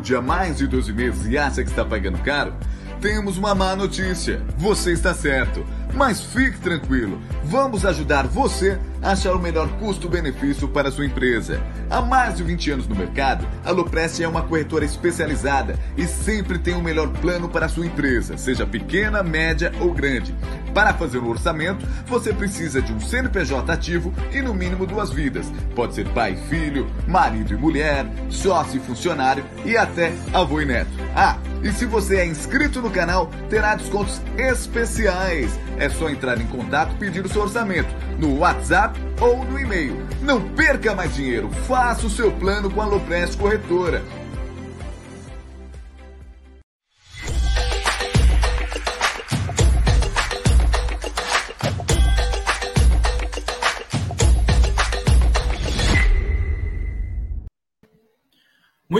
saúde há mais de 12 meses e acha que está pagando caro? Temos uma má notícia. Você está certo. Mas fique tranquilo, vamos ajudar você a achar o melhor custo-benefício para a sua empresa. Há mais de 20 anos no mercado, a Loprest é uma corretora especializada e sempre tem o melhor plano para a sua empresa, seja pequena, média ou grande. Para fazer o orçamento, você precisa de um CNPJ ativo e no mínimo duas vidas. Pode ser pai e filho, marido e mulher, sócio e funcionário e até avô e neto. Ah, e se você é inscrito no canal, terá descontos especiais. É só entrar em contato e pedir o seu orçamento no WhatsApp ou no e-mail. Não perca mais dinheiro, faça o seu plano com a Loprest Corretora.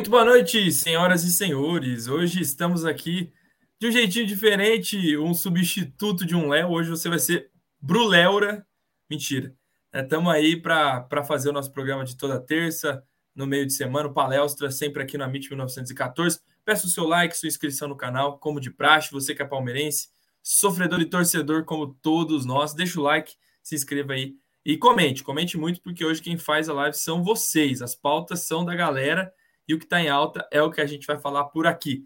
Muito boa noite, senhoras e senhores. Hoje estamos aqui de um jeitinho diferente, um substituto de um Léo. Hoje você vai ser Bruleura. Mentira. Estamos é, aí para fazer o nosso programa de toda terça, no meio de semana, palestra, sempre aqui no Amit 1914. Peço o seu like, sua inscrição no canal, como de praxe, você que é palmeirense, sofredor e torcedor como todos nós. Deixa o like, se inscreva aí e comente. Comente muito, porque hoje quem faz a live são vocês. As pautas são da galera e o que está em alta é o que a gente vai falar por aqui.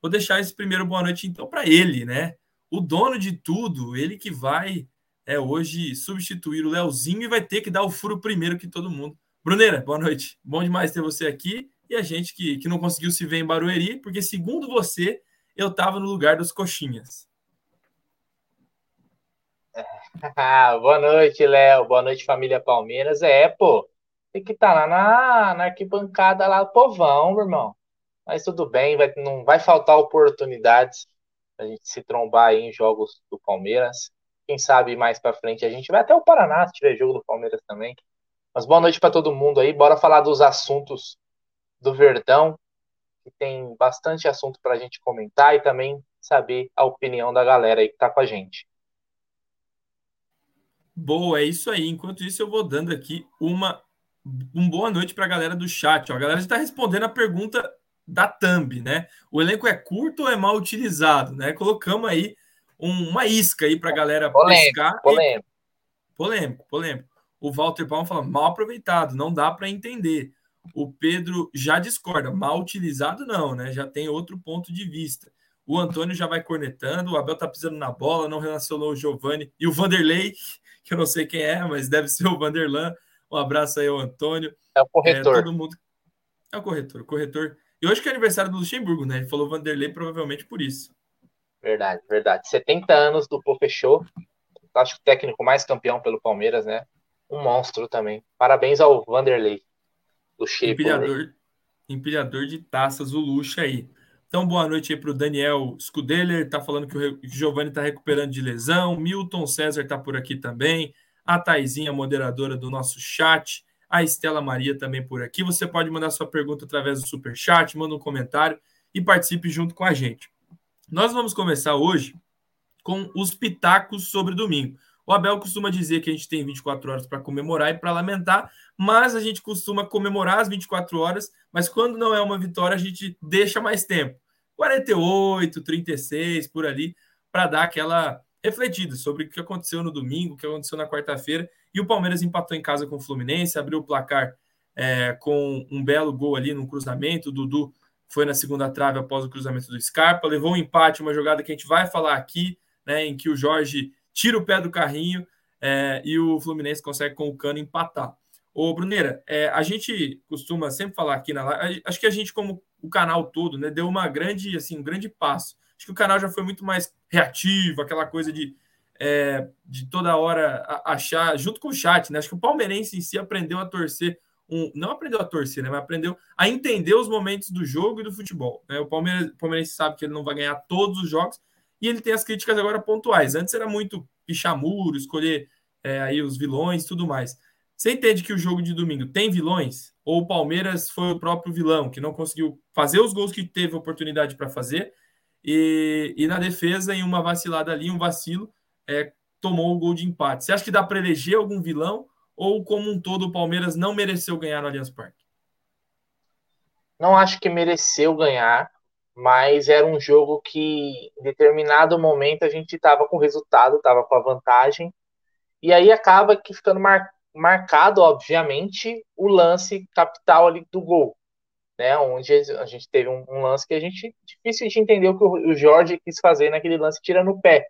Vou deixar esse primeiro boa noite então para ele, né? O dono de tudo, ele que vai é hoje substituir o Leozinho e vai ter que dar o furo primeiro que todo mundo. Bruneira, boa noite. Bom demais ter você aqui e a gente que, que não conseguiu se ver em Barueri, porque segundo você, eu estava no lugar dos coxinhas. boa noite, Léo. Boa noite, família Palmeiras. É, pô, tem que estar tá lá na, na arquibancada lá do povão, meu irmão. Mas tudo bem, vai, não vai faltar oportunidades a gente se trombar aí em jogos do Palmeiras. Quem sabe mais para frente a gente vai até o Paraná se tiver jogo do Palmeiras também. Mas boa noite para todo mundo aí. Bora falar dos assuntos do Verdão, que tem bastante assunto para a gente comentar e também saber a opinião da galera aí que está com a gente. Boa, é isso aí. Enquanto isso, eu vou dando aqui uma um boa noite para a galera do chat. Ó. A galera está respondendo a pergunta da Thumb, né? O elenco é curto ou é mal utilizado, né? Colocamos aí um, uma isca aí para a galera polêmico, pescar. Polêmico. E... polêmico, polêmico. O Walter Palma fala mal aproveitado, não dá para entender. O Pedro já discorda, mal utilizado não, né? Já tem outro ponto de vista. O Antônio já vai cornetando, o Abel tá pisando na bola, não relacionou o Giovani e o Vanderlei, que eu não sei quem é, mas deve ser o Vanderlan. Um abraço aí ao Antônio. É o corretor. É, todo mundo... é o corretor, o corretor e hoje que é aniversário do Luxemburgo, né? Ele falou Vanderlei provavelmente por isso. Verdade, verdade. 70 anos do Pô fechou. Acho que o técnico mais campeão pelo Palmeiras, né? Um monstro também. Parabéns ao Vanderlei. Do empilhador, empilhador de taças, o luxo aí. Então, boa noite aí para o Daniel Scudeler, tá falando que o Giovanni está recuperando de lesão. Milton César tá por aqui também. A Taizinha, moderadora do nosso chat a Estela Maria também por aqui. Você pode mandar sua pergunta através do super chat, manda um comentário e participe junto com a gente. Nós vamos começar hoje com os pitacos sobre domingo. O Abel costuma dizer que a gente tem 24 horas para comemorar e para lamentar, mas a gente costuma comemorar as 24 horas, mas quando não é uma vitória, a gente deixa mais tempo 48, 36 por ali para dar aquela refletida sobre o que aconteceu no domingo, o que aconteceu na quarta-feira e o Palmeiras empatou em casa com o Fluminense, abriu o placar é, com um belo gol ali no cruzamento. O Dudu foi na segunda trave após o cruzamento do Scarpa, levou um empate, uma jogada que a gente vai falar aqui, né, em que o Jorge tira o pé do carrinho é, e o Fluminense consegue com o cano empatar. Ô, Bruneira, é, a gente costuma sempre falar aqui na live, acho que a gente, como o canal todo, né, deu uma grande, assim, um grande passo. Acho que o canal já foi muito mais reativo, aquela coisa de é, de toda hora achar, junto com o chat, né? Acho que o palmeirense em si aprendeu a torcer, um, não aprendeu a torcer, né? Mas aprendeu a entender os momentos do jogo e do futebol. Né? O, Palmeiras, o palmeirense sabe que ele não vai ganhar todos os jogos e ele tem as críticas agora pontuais. Antes era muito pichar muro, escolher é, aí os vilões tudo mais. Você entende que o jogo de domingo tem vilões? Ou o Palmeiras foi o próprio vilão, que não conseguiu fazer os gols que teve oportunidade para fazer, e, e na defesa, em uma vacilada ali, um vacilo, é, tomou o gol de empate. Você acha que dá para eleger algum vilão ou, como um todo, o Palmeiras não mereceu ganhar no Allianz Parque? não acho que mereceu ganhar, mas era um jogo que em determinado momento a gente estava com resultado, estava com a vantagem, e aí acaba que ficando mar, marcado, obviamente, o lance capital ali do gol, né? Onde a gente teve um, um lance que a gente difícil de entender o que o, Jorge quis fazer naquele lance tirando o pé.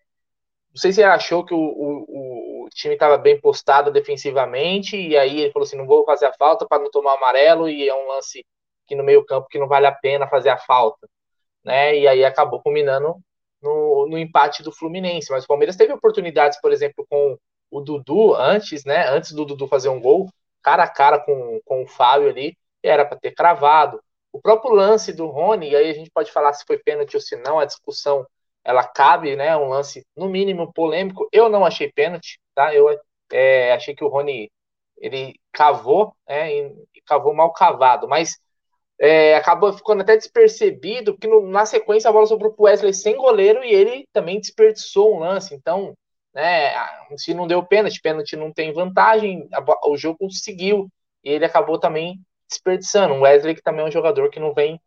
Não sei se ele achou que o, o, o time estava bem postado defensivamente, e aí ele falou assim: não vou fazer a falta para não tomar amarelo, e é um lance que no meio-campo que não vale a pena fazer a falta. Né? E aí acabou culminando no, no empate do Fluminense. Mas o Palmeiras teve oportunidades, por exemplo, com o Dudu antes, né? Antes do Dudu fazer um gol, cara a cara com, com o Fábio ali, era para ter cravado. O próprio lance do Rony, e aí a gente pode falar se foi pênalti ou se não, a discussão ela cabe, né? Um lance no mínimo polêmico. Eu não achei pênalti, tá? Eu é, achei que o Rony ele cavou, né? E, cavou mal cavado, mas é, acabou ficando até despercebido, porque no, na sequência a bola sobrou para Wesley sem goleiro e ele também desperdiçou um lance. Então, né, se não deu pênalti, pênalti não tem vantagem, a, o jogo seguiu e ele acabou também desperdiçando. O Wesley que também é um jogador que não vem,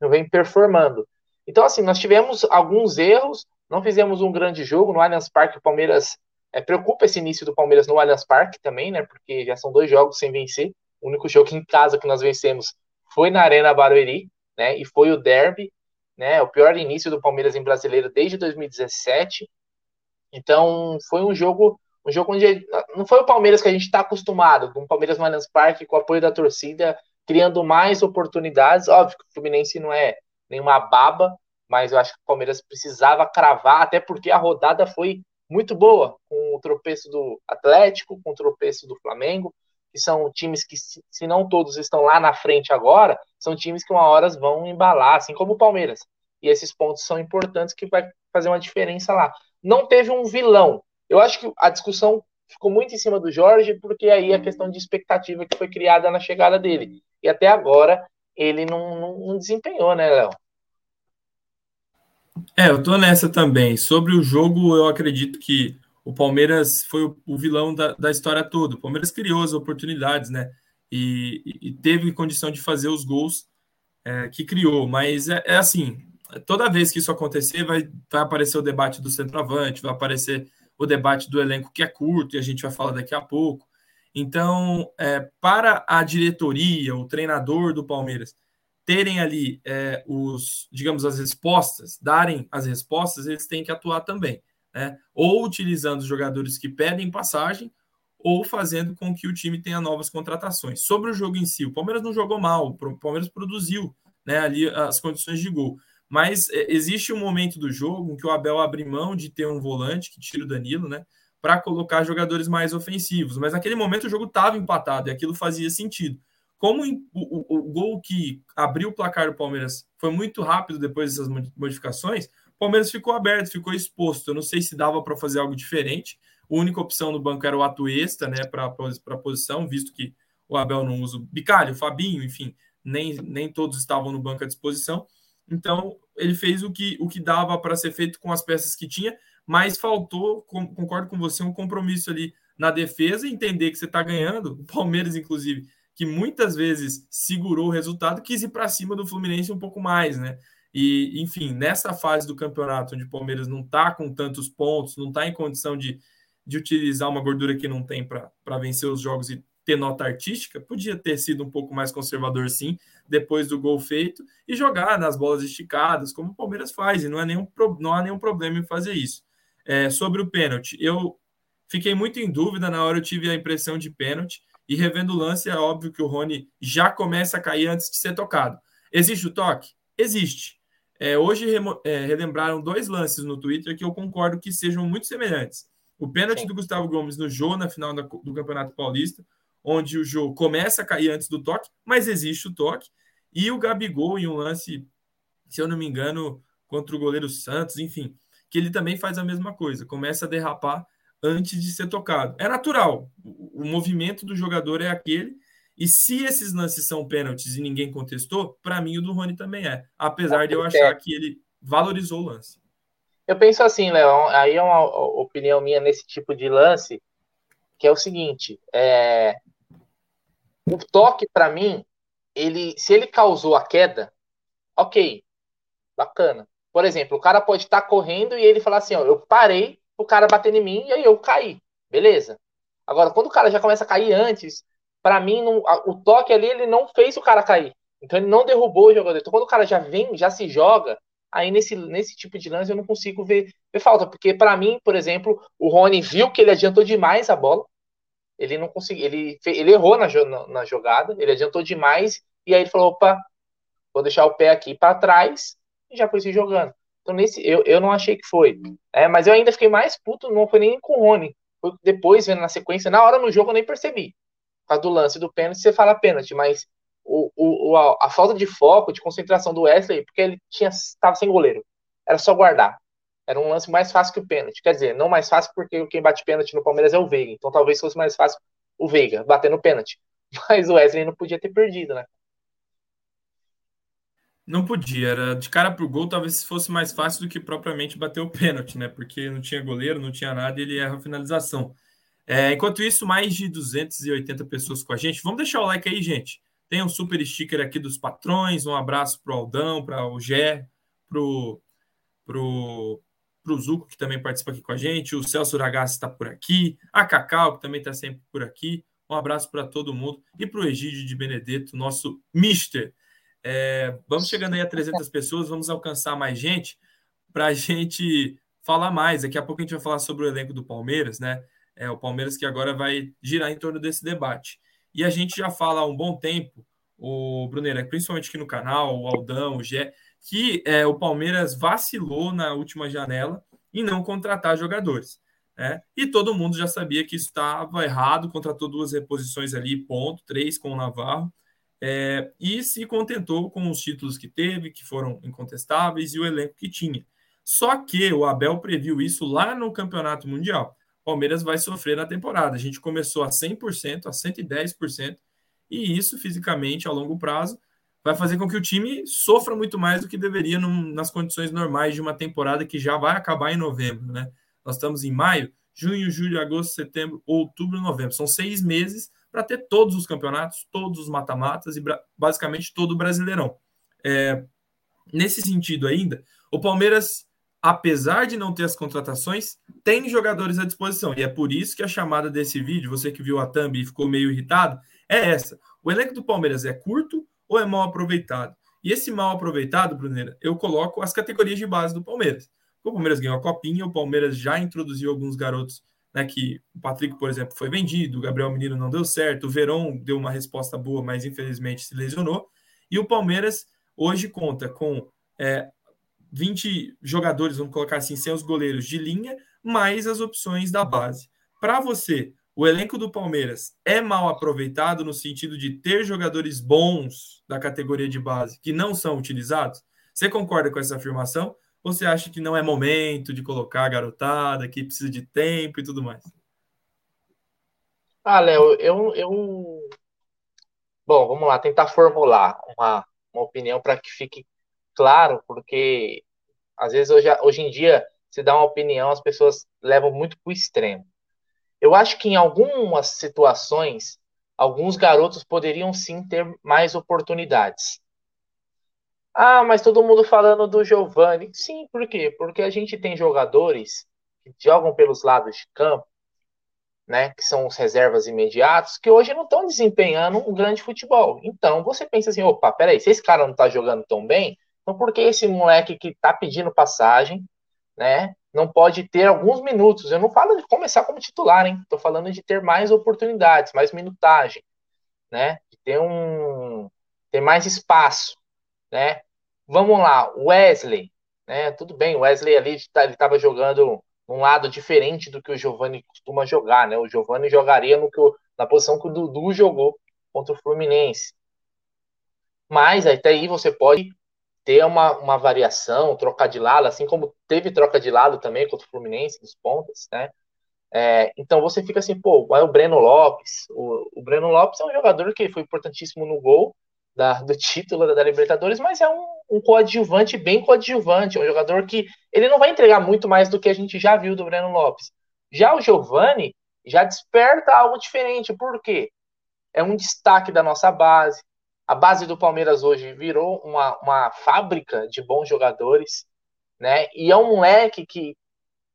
não vem performando. Então, assim, nós tivemos alguns erros, não fizemos um grande jogo no Allianz Parque. O Palmeiras é, preocupa esse início do Palmeiras no Allianz Parque também, né? Porque já são dois jogos sem vencer. O único jogo em casa que nós vencemos foi na Arena Barueri, né? E foi o Derby, né? O pior início do Palmeiras em Brasileiro desde 2017. Então, foi um jogo, um jogo onde não foi o Palmeiras que a gente está acostumado, com o Palmeiras no Allianz Parque, com o apoio da torcida, criando mais oportunidades. Óbvio que o Fluminense não é nenhuma baba, mas eu acho que o Palmeiras precisava cravar, até porque a rodada foi muito boa, com o tropeço do Atlético, com o tropeço do Flamengo, que são times que, se não todos estão lá na frente agora, são times que uma hora vão embalar, assim como o Palmeiras. E esses pontos são importantes que vai fazer uma diferença lá. Não teve um vilão. Eu acho que a discussão ficou muito em cima do Jorge, porque aí a questão de expectativa que foi criada na chegada dele. E até agora ele não, não, não desempenhou, né, Léo? É, eu tô nessa também. Sobre o jogo, eu acredito que o Palmeiras foi o, vilão da, da, história toda. O Palmeiras criou as oportunidades, né? E, e teve condição de fazer os gols é, que criou. Mas é, é, assim: toda vez que isso acontecer, vai, vai aparecer o debate do centroavante, vai aparecer o debate do elenco que é curto, e a gente vai falar daqui a pouco. Então, é, para a diretoria, o treinador do Palmeiras, terem ali é, os, digamos, as respostas, darem as respostas, eles têm que atuar também, né? Ou utilizando os jogadores que pedem passagem, ou fazendo com que o time tenha novas contratações. Sobre o jogo em si, o Palmeiras não jogou mal, o Palmeiras produziu né, ali as condições de gol. Mas é, existe um momento do jogo em que o Abel abre mão de ter um volante que tira o Danilo, né? para colocar jogadores mais ofensivos. Mas naquele momento o jogo estava empatado e aquilo fazia sentido. Como o, o, o, gol que abriu o placar do Palmeiras foi muito rápido depois dessas modificações, o Palmeiras ficou aberto, ficou exposto. Eu não sei se dava para fazer algo diferente. A única opção no banco era o Atuesta, né, para a posição, visto que o Abel não usa o Bicalho, o Fabinho, enfim, nem, nem todos estavam no banco à disposição. Então, ele fez o que, o que dava para ser feito com as peças que tinha, mas faltou, concordo com você, um compromisso ali na defesa, entender que você está ganhando. O Palmeiras, inclusive, que muitas vezes segurou o resultado, quis ir para cima do Fluminense um pouco mais, né? E, enfim, nessa fase do campeonato, onde o Palmeiras não está com tantos pontos, não está em condição de, de utilizar uma gordura que não tem para vencer os jogos e ter nota artística, podia ter sido um pouco mais conservador, sim, depois do gol feito, e jogar nas bolas esticadas, como o Palmeiras faz, e não, é nenhum, não há nenhum problema em fazer isso. É, sobre o pênalti, eu fiquei muito em dúvida na hora, eu tive a impressão de pênalti, e revendo o lance, é óbvio que o Rony já começa a cair antes de ser tocado. Existe o toque? Existe. É, hoje é, relembraram dois lances no Twitter que eu concordo que sejam muito semelhantes. O pênalti Sim. do Gustavo Gomes no Jô, na final do Campeonato Paulista, onde o Jô começa a cair antes do toque, mas existe o toque. E o Gabigol em um lance, se eu não me engano, contra o goleiro Santos, enfim, que ele também faz a mesma coisa, começa a derrapar antes de ser tocado. É natural, o, movimento do jogador é aquele, e se esses lances são pênaltis e ninguém contestou, para mim o do Rony também é, apesar de eu achar que ele valorizou o lance. Eu penso assim, Léo, aí é uma opinião minha nesse tipo de lance, que é o seguinte, é... o toque para mim ele, se ele causou a queda, ok, bacana. Por exemplo, o cara pode estar tá correndo e ele falar assim, ó, eu parei, o cara bater em mim e aí eu caí, beleza? Agora, quando o cara já começa a cair antes, para mim, não, o toque ali, ele não fez o cara cair. Então ele não derrubou o jogador. Então quando o cara já vem, já se joga, aí nesse, nesse tipo de lance eu não consigo ver, ver falta. Porque para mim, por exemplo, o Rony viu que ele adiantou demais a bola. Ele não conseguiu, ele, ele errou na, na, jogada, ele adiantou demais, e aí ele falou: opa, vou deixar o pé aqui para trás, e já foi se jogando. Então, nesse, eu, eu não achei que foi. É, mas eu ainda fiquei mais puto, não foi nem com o Rony. Foi depois, vendo na sequência, na hora no jogo eu nem percebi. Por causa do lance do pênalti, você fala pênalti, mas o, o, a, a, falta de foco, de concentração do Wesley, porque ele tinha estava sem goleiro. Era só guardar. Era um lance mais fácil que o pênalti. Quer dizer, não mais fácil porque quem bate pênalti no Palmeiras é o Veiga. Então talvez fosse mais fácil o Veiga bater no pênalti. Mas o Wesley não podia ter perdido, né? Não podia, era de cara pro gol, talvez fosse mais fácil do que propriamente bater o pênalti, né? Porque não tinha goleiro, não tinha nada ele erra a finalização. É, enquanto isso, mais de 280 pessoas com a gente. Vamos deixar o like aí, gente. Tem um super sticker aqui dos patrões. Um abraço para o Aldão, para o Gé, para o Zuco, que também participa aqui com a gente. O Celso Ragazzi está por aqui. A Cacau, que também está sempre por aqui. Um abraço para todo mundo. E para o Egídio de Benedetto, nosso mister. É, vamos chegando aí a 300 pessoas. Vamos alcançar mais gente para a gente falar mais. Daqui a pouco a gente vai falar sobre o elenco do Palmeiras, né? É o Palmeiras que agora vai girar em torno desse debate. E a gente já fala há um bom tempo, o Brunera, principalmente aqui no canal, o Aldão, o Gé, que é, o Palmeiras vacilou na última janela em não contratar jogadores. Né? E todo mundo já sabia que estava errado, contratou duas reposições ali, ponto, três com o Navarro, é, e se contentou com os títulos que teve, que foram incontestáveis, e o elenco que tinha. Só que o Abel previu isso lá no Campeonato Mundial. Palmeiras vai sofrer na temporada. A gente começou a 100%, a 110%, e isso fisicamente, a longo prazo, vai fazer com que o time sofra muito mais do que deveria num, nas condições normais de uma temporada que já vai acabar em novembro, né? Nós estamos em maio, junho, julho, agosto, setembro, outubro, novembro. São seis meses para ter todos os campeonatos, todos os mata-matas e basicamente todo o Brasileirão. É, nesse sentido ainda, o Palmeiras apesar de não ter as contratações, tem jogadores à disposição. E é por isso que a chamada desse vídeo, você que viu a thumb e ficou meio irritado, é essa. O elenco do Palmeiras é curto ou é mal aproveitado? E esse mal aproveitado, Bruneira, eu coloco as categorias de base do Palmeiras. O Palmeiras ganhou a copinha, o Palmeiras já introduziu alguns garotos, né, que o Patrick, por exemplo, foi vendido, o Gabriel Menino não deu certo, o Verón deu uma resposta boa, mas infelizmente se lesionou. E o Palmeiras hoje conta com é, 20 jogadores, vamos colocar assim, sem os goleiros de linha, mais as opções da base. Para você, o elenco do Palmeiras é mal aproveitado no sentido de ter jogadores bons da categoria de base que não são utilizados? Você concorda com essa afirmação? Ou você acha que não é momento de colocar a garotada, que precisa de tempo e tudo mais? Ah, Léo, eu, eu. Bom, vamos lá, tentar formular uma, uma opinião para que fique claro, porque às vezes hoje, hoje em dia se dá uma opinião, as pessoas levam muito para o extremo. Eu acho que em algumas situações, alguns garotos poderiam sim ter mais oportunidades. Ah, mas todo mundo falando do Giovani. Sim, por quê? Porque a gente tem jogadores que jogam pelos lados de campo, né, que são os reservas imediatos, que hoje não estão desempenhando um grande futebol. Então você pensa assim, opa, peraí, se esse cara não está jogando tão bem, então, por que esse moleque que está pedindo passagem, né, não pode ter alguns minutos? Eu não falo de começar como titular, hein? Estou falando de ter mais oportunidades, mais minutagem, né? De ter um ter mais espaço, né? Vamos lá, Wesley, né? Tudo bem, Wesley ali ele estava jogando um lado diferente do que o Giovani costuma jogar, né? O Giovani jogaria no que o, na posição que o Dudu jogou contra o Fluminense. Mas até aí você pode ter uma, uma variação, trocar de lado, assim como teve troca de lado também contra o Fluminense, dos pontas, né? É, então você fica assim, pô, é o Breno Lopes. O, o, Breno Lopes é um jogador que foi importantíssimo no gol da, do título da, da Libertadores, mas é um, um, coadjuvante bem coadjuvante, é um jogador que ele não vai entregar muito mais do que a gente já viu do Breno Lopes. Já o Giovani já desperta algo diferente, por quê? É um destaque da nossa base, A base do Palmeiras hoje virou uma, uma fábrica de bons jogadores, né? E é um moleque que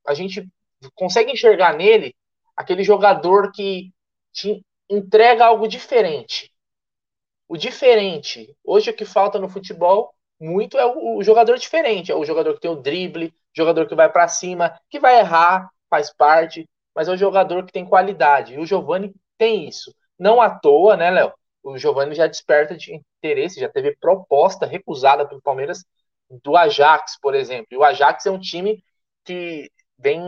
a gente consegue enxergar nele aquele jogador que te entrega algo diferente. O diferente. Hoje o que falta no futebol muito é o, jogador diferente, é o jogador que tem o drible, jogador que vai para cima, que vai errar, faz parte, mas é o jogador que tem qualidade. E o Giovani tem isso. Não à toa, né, Léo? O Giovani já desperta de interesse, já teve proposta recusada pelo Palmeiras do Ajax, por exemplo. E o Ajax é um time que vem,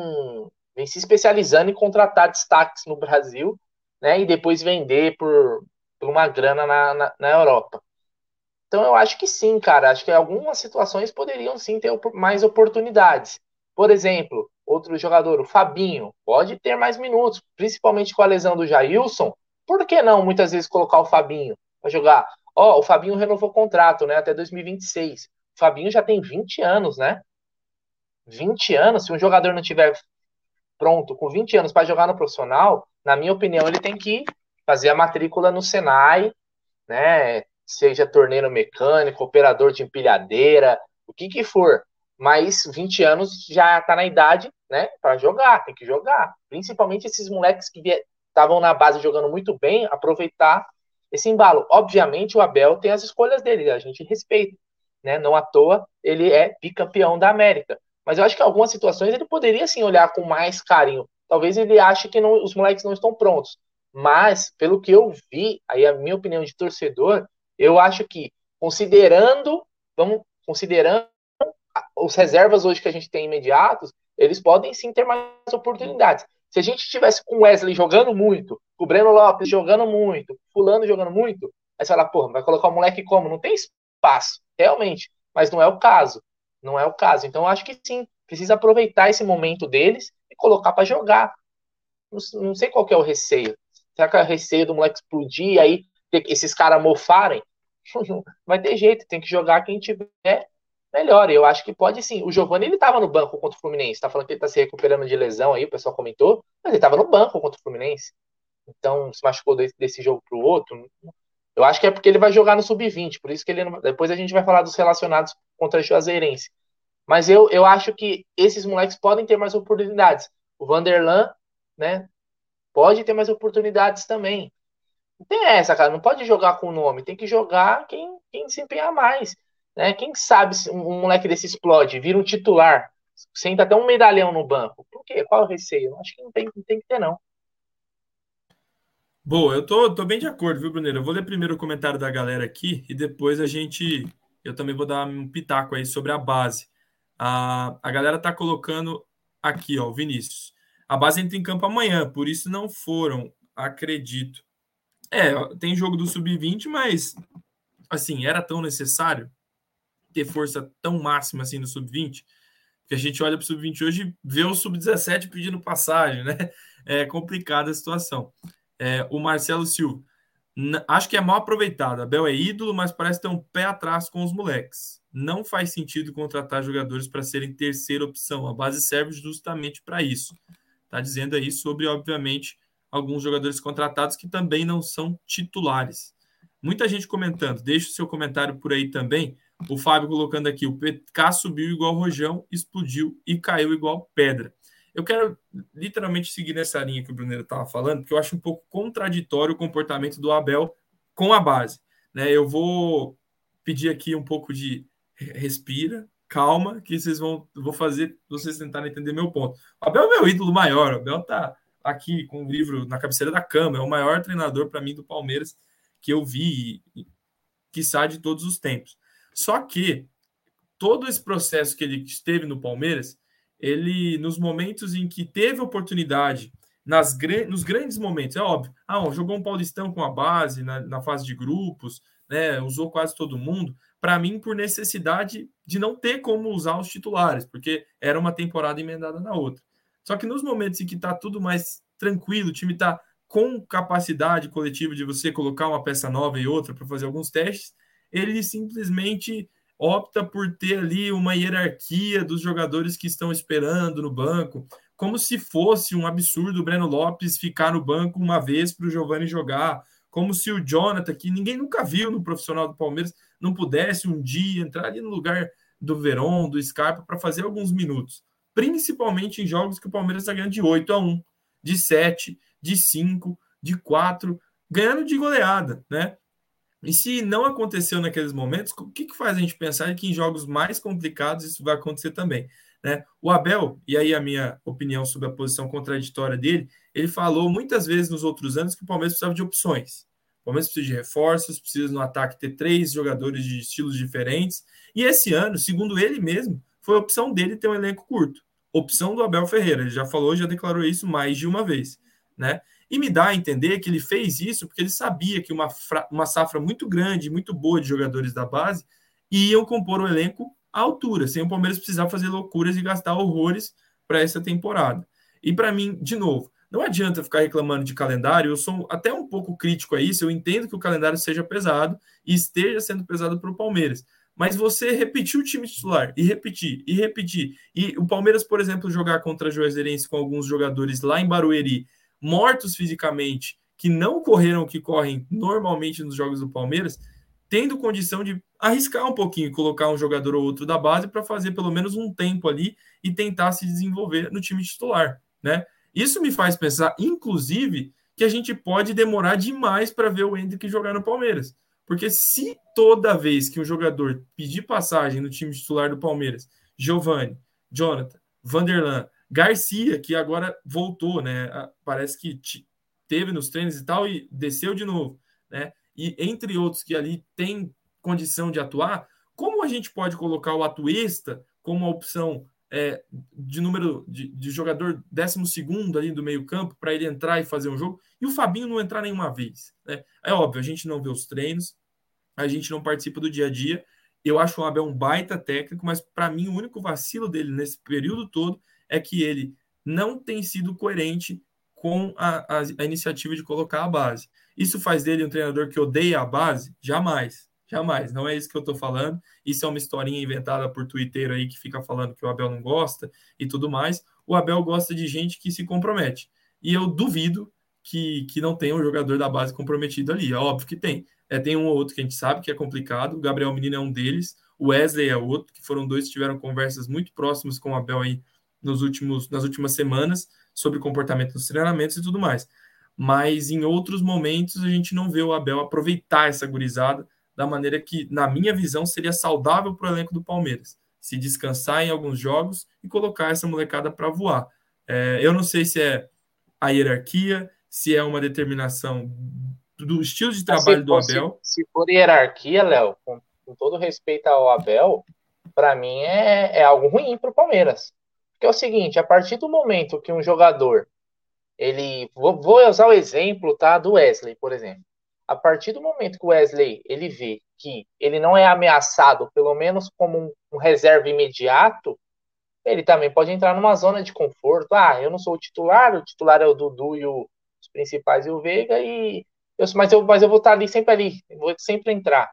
vem se especializando em contratar destaques no Brasil, né, e depois vender por, por uma grana na, na, na Europa. Então eu acho que sim, cara. Acho que algumas situações poderiam sim ter mais oportunidades. Por exemplo, outro jogador, o Fabinho, pode ter mais minutos, principalmente com a lesão do Jailson. Por que não muitas vezes colocar o Fabinho para jogar? Ó, oh, o Fabinho renovou o contrato, né, até 2026. O Fabinho já tem 20 anos, né? 20 anos, se um jogador não tiver pronto com 20 anos para jogar no profissional, na minha opinião, ele tem que fazer a matrícula no Senai, né? Seja torneiro mecânico, operador de empilhadeira, o que que for. Mas 20 anos já está na idade, né, para jogar, tem que jogar. Principalmente esses moleques que estavam na base jogando muito bem, aproveitar esse embalo. Obviamente o Abel tem as escolhas dele, a gente respeita, né? Não à toa ele é bicampeão da América. Mas eu acho que em algumas situações ele poderia sim olhar com mais carinho. Talvez ele ache que não, os moleques não estão prontos. Mas, pelo que eu vi, aí a minha opinião de torcedor, eu acho que, considerando, vamos, considerando os reservas hoje que a gente tem imediatos, eles podem sim ter mais oportunidades. Se a gente tivesse com o Wesley jogando muito, o Breno Lopes jogando muito, Fulano jogando muito, aí você fala, porra, vai colocar o moleque como? Não tem espaço, realmente. Mas não é o caso. Não é o caso. Então, eu acho que sim, precisa aproveitar esse momento deles e colocar para jogar. Não, não, sei qual é o receio. Será que é o receio do moleque explodir e aí esses caras mofarem? vai ter jeito, tem que jogar quem tiver melhor. Eu acho que pode sim. O Giovanni ele estava no banco contra o Fluminense. Tá falando que ele está se recuperando de lesão aí, o pessoal comentou, mas ele estava no banco contra o Fluminense. Então, se machucou desse, desse jogo para o outro. Eu acho que é porque ele vai jogar no sub-20, por isso que ele não... depois a gente vai falar dos relacionados contra a Juazeirense. Mas eu, eu acho que esses moleques podem ter mais oportunidades. O Vanderlan, né, pode ter mais oportunidades também. Não tem essa, cara, não pode jogar com o nome, tem que jogar quem, quem desempenhar mais. Né? Quem sabe se um moleque desse explode, vira um titular, senta até um medalhão no banco. Por quê? Qual o receio? Acho que não tem, não tem que ter, não. Boa, eu tô, tô bem de acordo, viu, Bruneiro? Eu vou ler primeiro o comentário da galera aqui e depois a gente. Eu também vou dar um pitaco aí sobre a base. A, a galera tá colocando aqui, ó, o Vinícius. A base entra em campo amanhã, por isso não foram, acredito. É, tem jogo do Sub-20, mas assim, era tão necessário ter força tão máxima assim no Sub-20? Porque a gente olha para o Sub-20 hoje e vê o Sub-17 pedindo passagem, né? É complicada a situação. É, o Marcelo Silva. Acho que é mal aproveitado. Abel é ídolo, mas parece ter um pé atrás com os moleques. Não faz sentido contratar jogadores para serem terceira opção. A base serve justamente para isso. Está dizendo aí sobre, obviamente, alguns jogadores contratados que também não são titulares. Muita gente comentando. Deixa o seu comentário por aí também. O Fábio colocando aqui: o PK subiu igual rojão, explodiu e caiu igual pedra. Eu quero literalmente seguir nessa linha que o Bruneiro estava falando, porque eu acho um pouco contraditório o comportamento do Abel com a base. Né? Eu vou pedir aqui um pouco de respira, calma, que vocês vão vou fazer vocês tentarem entender meu ponto. O Abel é meu ídolo maior, o Abel tá aqui com o livro na cabeceira da cama, é o maior treinador para mim do Palmeiras que eu vi, que sai de todos os tempos. Só que todo esse processo que ele esteve no Palmeiras, ele, nos momentos em que teve oportunidade, nas, nos grandes momentos, é óbvio, ah, jogou um Paulistão com a base na, na fase de grupos, né, usou quase todo mundo, para mim, por necessidade de não ter como usar os titulares, porque era uma temporada emendada na outra. Só que nos momentos em que está tudo mais tranquilo, o time está com capacidade coletiva de você colocar uma peça nova e outra para fazer alguns testes, ele simplesmente opta por ter ali uma hierarquia dos jogadores que estão esperando no banco, como se fosse um absurdo o Breno Lopes ficar no banco uma vez para o Giovani jogar, Como se o Jonathan, que ninguém nunca viu no profissional do Palmeiras, não pudesse um dia entrar ali no lugar do Verón, do Scarpa, para fazer alguns minutos. Principalmente em jogos que o Palmeiras está ganhando de 8 a 1, de 7, de 5, de 4, ganhando de goleada, né? E se não aconteceu naqueles momentos, o que, que faz a gente pensar que em jogos mais complicados isso vai acontecer também? Né? O Abel, e aí a minha opinião sobre a posição contraditória dele, ele falou muitas vezes nos outros anos que o Palmeiras precisava de opções. O Palmeiras precisa de reforços, precisa no ataque ter três jogadores de estilos diferentes. E esse ano, segundo ele mesmo, foi a opção dele ter um elenco curto. Opção do Abel Ferreira. Ele já falou, já declarou isso mais de uma vez. Né? E me dá a entender que ele fez isso porque ele sabia que uma, uma safra muito grande, muito boa de jogadores da base iam compor o elenco à altura, sem o Palmeiras precisar fazer loucuras e gastar horrores para essa temporada. E para mim, de novo, não adianta ficar reclamando de calendário, eu sou até um pouco crítico a isso, eu entendo que o calendário seja pesado e esteja sendo pesado para o Palmeiras. Mas você repetir o time titular e repetir e repetir. E o Palmeiras, por exemplo, jogar contra a Juazeirense com alguns jogadores lá em Barueri mortos fisicamente, que não correram o que correm normalmente nos jogos do Palmeiras, tendo condição de arriscar um pouquinho, colocar um jogador ou outro da base para fazer pelo menos um tempo ali e tentar se desenvolver no time titular, né? Isso me faz pensar, inclusive, que a gente pode demorar demais para ver o Hendrick jogar no Palmeiras. Porque se toda vez que um jogador pedir passagem no time titular do Palmeiras, Giovanni, Jonathan, Vanderlan, Garcia, que agora voltou, né? Parece que teve nos treinos e tal e desceu de novo, né? E entre outros que ali tem condição de atuar, como a gente pode colocar o atuista como uma opção é, de número de, de jogador 12 ali do meio-campo para ele entrar e fazer um jogo e o Fabinho não entrar nenhuma vez? Né? É óbvio, a gente não vê os treinos, a gente não participa do dia a dia. Eu acho o Abel um baita técnico, mas para mim o único vacilo dele nesse período todo é que ele não tem sido coerente com a, a, a, iniciativa de colocar a base. Isso faz dele um treinador que odeia a base? Jamais. Jamais. Não é isso que eu estou falando. Isso é uma historinha inventada por Twitter aí que fica falando que o Abel não gosta e tudo mais. O Abel gosta de gente que se compromete. E eu duvido que, que não tenha um jogador da base comprometido ali. É óbvio que tem. É, tem um ou outro que a gente sabe que é complicado. O Gabriel Menino é um deles. O Wesley é outro, que foram dois que tiveram conversas muito próximas com o Abel aí nos últimos, nas últimas semanas sobre comportamento dos treinamentos e tudo mais. Mas em outros momentos a gente não vê o Abel aproveitar essa gurizada da maneira que, na minha visão, seria saudável para o elenco do Palmeiras. Se descansar em alguns jogos e colocar essa molecada para voar. É, eu não sei se é a hierarquia, se é uma determinação do estilo de trabalho do Abel. Se, se for hierarquia, Léo, com, com, todo respeito ao Abel, para mim é, é algo ruim para o Palmeiras. Que é o seguinte, a partir do momento que um jogador, ele, vou, vou usar o exemplo, tá, do Wesley, por exemplo. A partir do momento que o Wesley, ele vê que ele não é ameaçado, pelo menos como um, um reserva imediato, ele também pode entrar numa zona de conforto. Ah, eu não sou o titular, o titular é o Dudu e o, os principais e o Veiga, e eu, mas, eu, mas eu vou estar ali sempre ali, vou sempre entrar.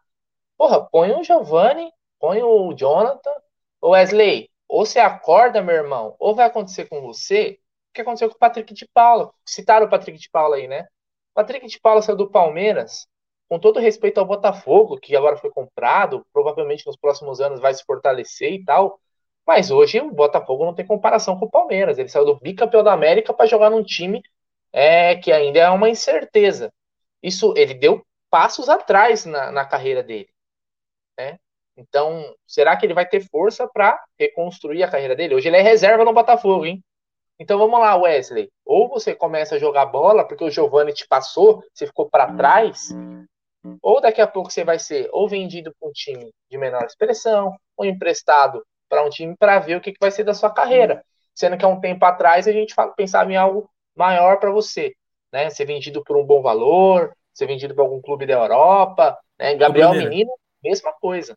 Porra, põe o Giovanni, põe o Jonathan, o Wesley, ou você acorda, meu irmão, ou vai acontecer com você o que aconteceu com o Patrick de Paula. Citaram o Patrick de Paula aí, né? O Patrick de Paula saiu do Palmeiras, com todo respeito ao Botafogo, que agora foi comprado, provavelmente nos próximos anos vai se fortalecer e tal. Mas hoje o Botafogo não tem comparação com o Palmeiras. Ele saiu do bicampeão da América para jogar num time é, que ainda é uma incerteza. Isso ele deu passos atrás na, na carreira dele. Né? Então, será que ele vai ter força para reconstruir a carreira dele? Hoje ele é reserva no Botafogo, hein? Então vamos lá, Wesley. Ou você começa a jogar bola porque o Giovani te passou, você ficou para trás, ou daqui a pouco você vai ser ou vendido para um time de menor expressão, ou emprestado para um time para ver o que, que vai ser da sua carreira. Sendo que há um tempo atrás a gente pensava em algo maior para você, né? Ser vendido por um bom valor, ser vendido para algum clube da Europa, né? Gabriel Menino, mesma coisa.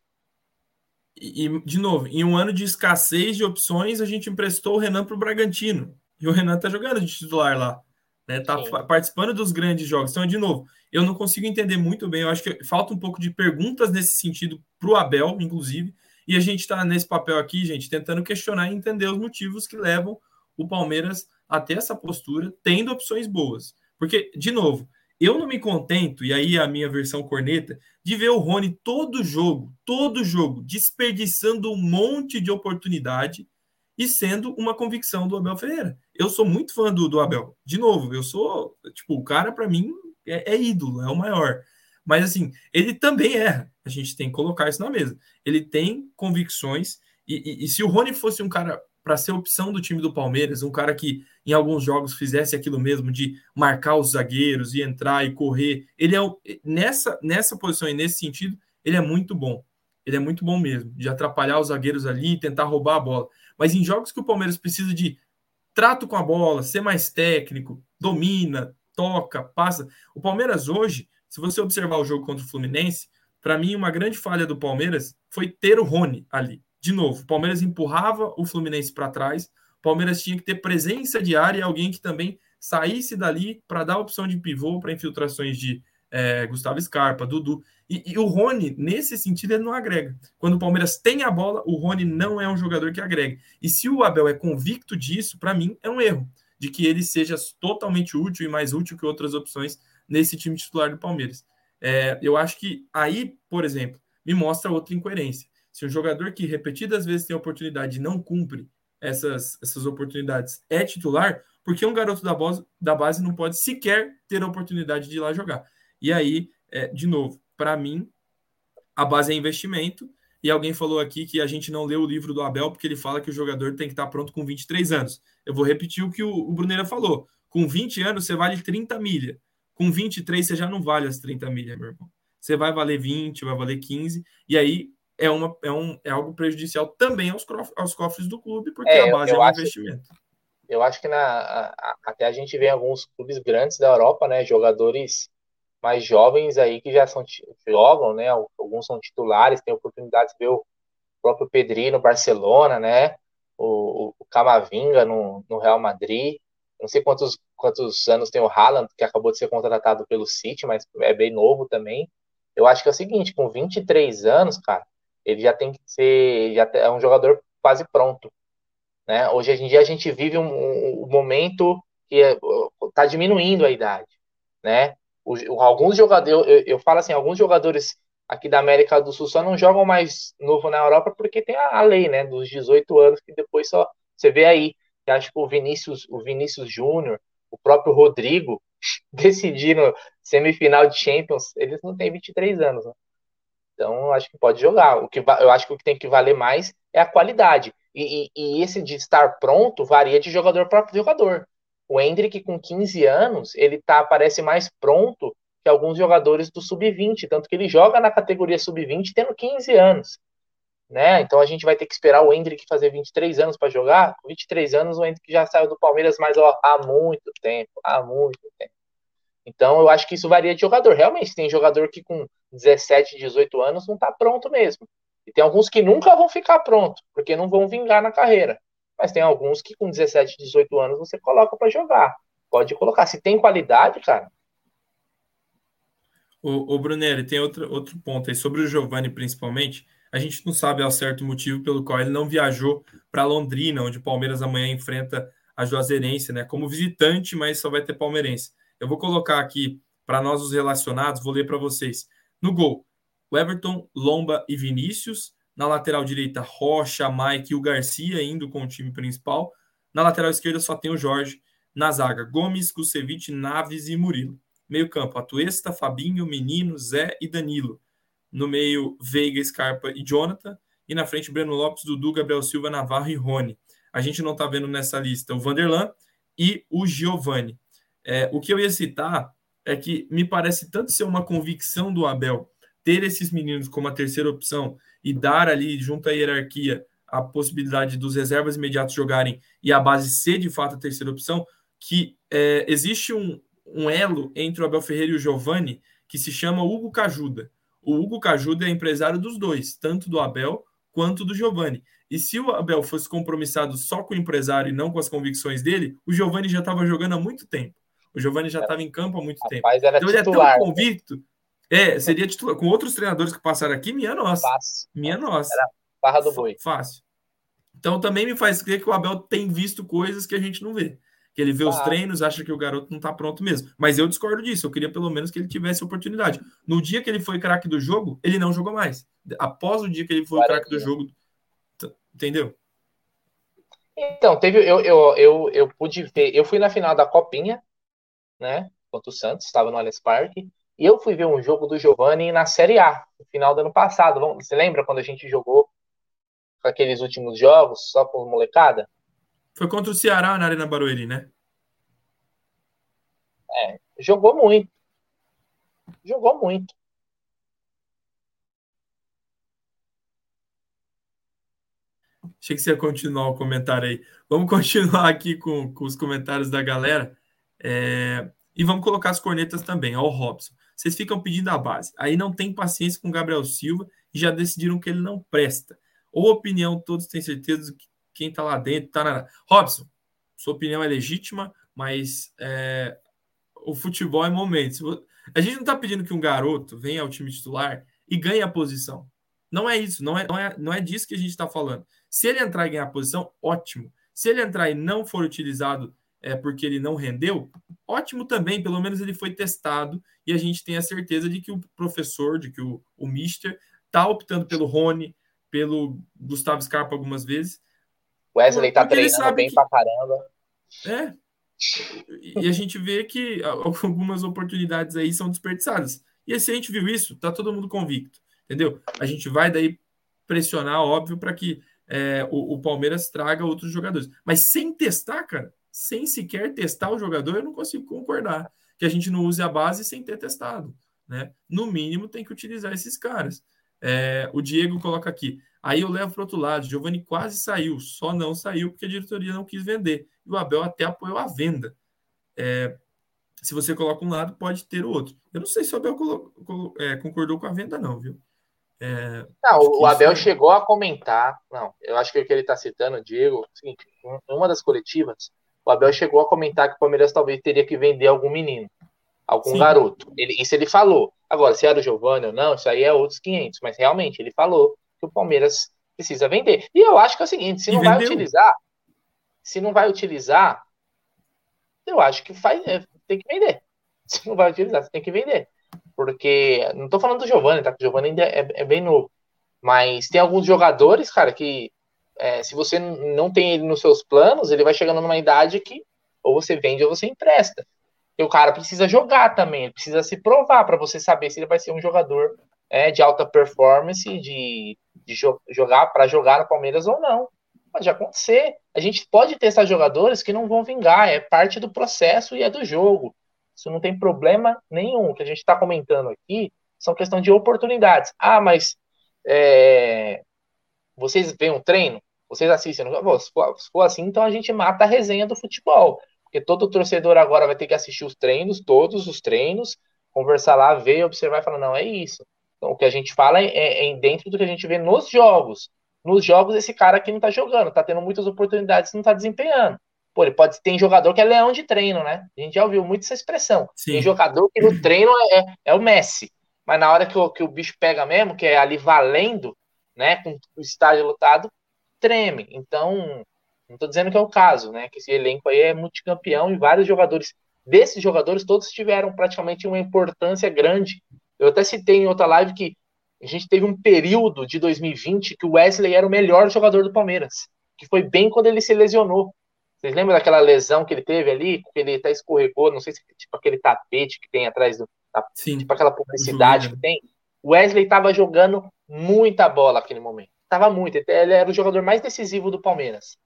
E, de novo, em um ano de escassez de opções, a gente emprestou o Renan para o Bragantino. E o Renan está jogando de titular lá. Né? Tá participando dos grandes jogos. Então, de novo, eu não consigo entender muito bem. Eu acho que falta um pouco de perguntas nesse sentido para o Abel, inclusive. E a gente está nesse papel aqui, gente, tentando questionar e entender os motivos que levam o Palmeiras a ter essa postura, tendo opções boas. Porque, de novo, eu não me contento, e aí a minha versão corneta, de ver o Rony todo jogo, todo jogo, desperdiçando um monte de oportunidade e sendo uma convicção do Abel Ferreira. Eu sou muito fã do, do Abel. De novo, eu sou, tipo, o cara para mim é, é, ídolo, é o maior. Mas assim, ele também erra. A gente tem que colocar isso na mesa. Ele tem convicções e, e, e se o Rony fosse um cara para ser opção do time do Palmeiras, um cara que em alguns jogos fizesse aquilo mesmo de marcar os zagueiros e entrar e correr. Ele é nessa nessa posição e nesse sentido, ele é muito bom. Ele é muito bom mesmo, de atrapalhar os zagueiros ali e tentar roubar a bola. Mas em jogos que o Palmeiras precisa de trato com a bola, ser mais técnico, domina, toca, passa. O Palmeiras hoje, se você observar o jogo contra o Fluminense, para mim uma grande falha do Palmeiras foi ter o Rony ali de novo, o Palmeiras empurrava o Fluminense para trás, o Palmeiras tinha que ter presença de área e alguém que também saísse dali para dar opção de pivô para infiltrações de é, Gustavo Scarpa, Dudu. E, e, o Rony, nesse sentido, ele não agrega. Quando o Palmeiras tem a bola, o Rony não é um jogador que agrega. E se o Abel é convicto disso, para mim é um erro, de que ele seja totalmente útil e mais útil que outras opções nesse time titular do Palmeiras. É, eu acho que aí, por exemplo, me mostra outra incoerência. Se um jogador que repetidas vezes tem oportunidade e não cumpre essas, essas oportunidades é titular, porque um garoto da base, da base não pode sequer ter a oportunidade de ir lá jogar. E aí, é, de novo, para mim, a base é investimento. E alguém falou aqui que a gente não leu o livro do Abel porque ele fala que o jogador tem que estar pronto com 23 anos. Eu vou repetir o que o, o Bruneira falou. Com 20 anos, você vale 30 milha. Com 23, você já não vale as 30 milhas, meu irmão. Você vai valer 20, vai valer 15. E aí, é, uma, é, um, é algo prejudicial também aos, aos cofres do clube, porque é, a base é um acho, investimento. Eu acho que na, a, até a gente vê alguns clubes grandes da Europa, né, jogadores mais jovens aí que já são jogam, né, alguns são titulares, têm oportunidade de ver o próprio Pedrinho no Barcelona, né, o, o Camavinga no, no Real Madrid, não sei quantos, quantos anos tem o Haaland, que acabou de ser contratado pelo City, mas é bem novo também. Eu acho que é o seguinte, com 23 anos, cara, ele já tem que ser, já é um jogador quase pronto. Né? Hoje em dia a gente vive um, um, momento que está é, diminuindo a idade. Né? O, alguns jogadores, eu, eu, falo assim, alguns jogadores aqui da América do Sul só não jogam mais novo na Europa porque tem a, a lei, né, dos 18 anos que depois só você vê aí, que acho que o Vinícius, o Vinícius Júnior, o próprio Rodrigo decidiram semifinal de Champions, eles não têm 23 anos, né? Então, acho que pode jogar. O que eu acho que o que tem que valer mais é a qualidade. E, e, e esse de estar pronto varia de jogador para jogador. O Hendrick, com 15 anos, ele tá, parece mais pronto que alguns jogadores do sub-20, tanto que ele joga na categoria sub-20 tendo 15 anos. Né? Então a gente vai ter que esperar o Hendrick fazer 23 anos para jogar. Com 23 anos, o Hendrick já saiu do Palmeiras, mas ó, há muito tempo, há muito tempo. Então eu acho que isso varia de jogador. Realmente, tem jogador que com 17, 18 anos não está pronto mesmo. E tem alguns que nunca vão ficar pronto, porque não vão vingar na carreira. Mas tem alguns que com 17, 18 anos você coloca para jogar. Pode colocar. Se tem qualidade, cara. O, o Brunelli, tem outro, outro ponto aí sobre o Giovanni, principalmente. A gente não sabe ao certo motivo pelo qual ele não viajou para Londrina, onde o Palmeiras amanhã enfrenta a Juazeirense, né? Como visitante, mas só vai ter palmeirense. Eu vou colocar aqui para nós os relacionados, vou ler para vocês. No gol, Everton, Lomba e Vinícius. Na lateral direita, Rocha, Mike e o Garcia indo com o time principal. Na lateral esquerda só tem o Jorge. Na zaga, Gomes, Kusevich, Naves e Murilo. Meio campo, Atuesta, Fabinho, Menino, Zé e Danilo. No meio, Veiga, Scarpa e Jonathan. E na frente, Breno Lopes, Dudu, Gabriel Silva, Navarro e Rony. A gente não está vendo nessa lista o Vanderlan e o Giovani. É, o que eu ia citar é que me parece tanto ser uma convicção do Abel ter esses meninos como a terceira opção e dar ali, junto à hierarquia, a possibilidade dos reservas imediatos jogarem e a base ser de fato a terceira opção, que é, existe um, um elo entre o Abel Ferreira e o Giovani que se chama Hugo Cajuda. O Hugo Cajuda é empresário dos dois, tanto do Abel quanto do Giovani. E se o Abel fosse compromissado só com o empresário e não com as convicções dele, o Giovani já estava jogando há muito tempo. O Giovani já estava em campo há muito tempo. então ele é tão né? convicto. É, seria titular. Com outros treinadores que passaram aqui, minha nossa. Fácil. Minha nossa. Era barra do boi. Fácil. Então também me faz crer que o Abel tem visto coisas que a gente não vê. Que ele vê ah. os treinos, acha que o garoto não está pronto mesmo. Mas eu discordo disso. Eu queria pelo menos que ele tivesse oportunidade. No dia que ele foi craque do jogo, ele não jogou mais. Após o dia que ele foi craque do jogo, entendeu? Então, teve. Eu, eu, eu, eu pude ver. Eu fui na final da Copinha, né? Contra o Santos, estava no Allianz Parque. E eu fui ver um jogo do Giovanni na Série A, no final do ano passado. Você lembra quando a gente jogou aqueles últimos jogos, só com molecada? Foi contra o Ceará na Arena Barueri, né? É, jogou muito. Jogou muito. Achei que você ia continuar o comentário aí. Vamos continuar aqui com, com os comentários da galera. É, e vamos colocar as cornetas também. Ó, o Robson. Vocês ficam pedindo a base. Aí não tem paciência com o Gabriel Silva e já decidiram que ele não presta. Ou opinião, todos têm certeza que quem está lá dentro na. Robson, sua opinião é legítima, mas é, o futebol é momento. A gente não está pedindo que um garoto venha ao time titular e ganhe a posição. Não é isso, não é, não é, não é disso que a gente está falando. Se ele entrar e ganhar a posição, ótimo. Se ele entrar e não for utilizado é, porque ele não rendeu, ótimo também, pelo menos ele foi testado e a gente tem a certeza de que o professor, de que o, o Mister está optando pelo Rony, pelo Gustavo Scarpa algumas vezes. Wesley está treinando bem que... pra caramba. É. E a gente vê que algumas oportunidades aí são desperdiçadas. E se a gente viu isso, tá todo mundo convicto, entendeu? A gente vai daí pressionar, óbvio, para que é, o, o Palmeiras traga outros jogadores. Mas sem testar, cara, sem sequer testar o jogador, eu não consigo concordar que a gente não use a base sem ter testado. Né? No mínimo, tem que utilizar esses caras. É, o Diego coloca aqui. Aí eu levo para outro lado. Giovanni quase saiu, só não saiu porque a diretoria não quis vender. E o Abel até apoiou a venda. É, se você coloca um lado, pode ter o outro. Eu não sei se o Abel é, concordou com a venda, não, viu? É, não, o Abel isso... chegou a comentar. Não, eu acho que o que ele está citando, Diego, é uma das coletivas, o Abel chegou a comentar que o Palmeiras talvez teria que vender algum menino, algum Sim. garoto. Ele, isso ele falou. Agora, se era o Giovanni ou não, isso aí é outros 500. Mas realmente, ele falou que o Palmeiras precisa vender. E eu acho que é o seguinte: se e não vendeu. vai utilizar, se não vai utilizar, eu acho que faz, é, tem que vender. Se não vai utilizar, você tem que vender. Porque, não tô falando do Giovanni, tá? Porque o Giovanni ainda é, é bem novo. Mas tem alguns jogadores, cara, que é, se você não tem ele nos seus planos, ele vai chegando numa idade que ou você vende ou você empresta. E o cara precisa jogar também, ele precisa se provar para você saber se ele vai ser um jogador é, de alta performance, de, de jo jogar para jogar no Palmeiras ou não. Pode acontecer. A gente pode esses jogadores que não vão vingar, é parte do processo e é do jogo. Isso não tem problema nenhum. O que a gente está comentando aqui são questão de oportunidades. Ah, mas é, vocês veem um treino? Vocês assistem? Se for, se for assim, então a gente mata a resenha do futebol. Porque todo torcedor agora vai ter que assistir os treinos, todos os treinos, conversar lá, ver, observar e falar, não, é isso. Então, o que a gente fala é, é, é dentro do que a gente vê nos jogos. Nos jogos, esse cara aqui não tá jogando, tá tendo muitas oportunidades, não tá desempenhando. Pô, ele pode ter jogador que é leão de treino, né? A gente já ouviu muito essa expressão. Sim. Tem jogador que no treino é, é o Messi. Mas na hora que o, que o bicho pega mesmo, que é ali valendo, né? Com o estádio lotado, treme. Então, não estou dizendo que é o caso, né? Que esse elenco aí é multicampeão e vários jogadores. Desses jogadores, todos tiveram praticamente uma importância grande. Eu até citei em outra live que a gente teve um período de 2020 que o Wesley era o melhor jogador do Palmeiras, que foi bem quando ele se lesionou. Vocês lembram daquela lesão que ele teve ali? Que ele até escorregou, não sei se tipo aquele tapete que tem atrás do. Sim, tipo aquela publicidade que tem. O Wesley estava jogando muita bola naquele momento. Tava muito. Ele era o jogador mais decisivo do Palmeiras.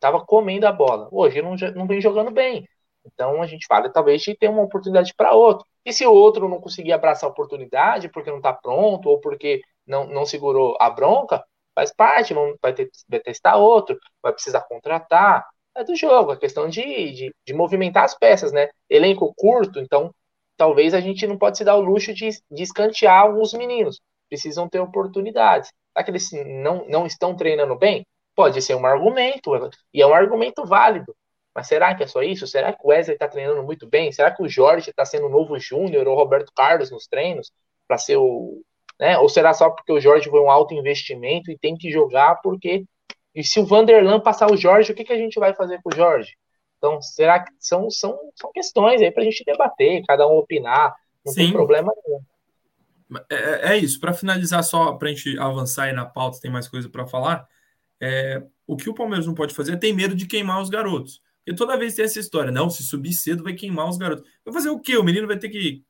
Tava comendo a bola. Hoje não, não vem jogando bem. Então a gente fala talvez de ter uma oportunidade para outro. E se o outro não conseguir abraçar a oportunidade porque não está pronto ou porque não, não segurou a bronca, faz parte, vai, ter, vai testar outro, vai precisar contratar é do jogo, a questão de, de, de, movimentar as peças, né? Elenco curto, então talvez a gente não pode se dar o luxo de, de escantear alguns meninos. Precisam ter oportunidades. Será que eles não, não estão treinando bem? Pode ser um argumento, e é um argumento válido. Mas será que é só isso? Será que o Wesley está treinando muito bem? Será que o Jorge está sendo o novo Júnior ou Roberto Carlos nos treinos para ser o. Né? Ou será só porque o Jorge foi um alto investimento e tem que jogar porque e se o Vanderlan passar o Jorge, o que, que a gente vai fazer com o Jorge? Então, será que são, são, são questões aí para a gente debater, cada um opinar, não Sim. tem problema nenhum. É, é, é isso, para finalizar, só para a gente avançar aí na pauta, tem mais coisa para falar. É, o que o Palmeiras não pode fazer é ter medo de queimar os garotos. Porque toda vez tem essa história, não, se subir cedo vai queimar os garotos. Vai fazer o quê? O menino vai ter que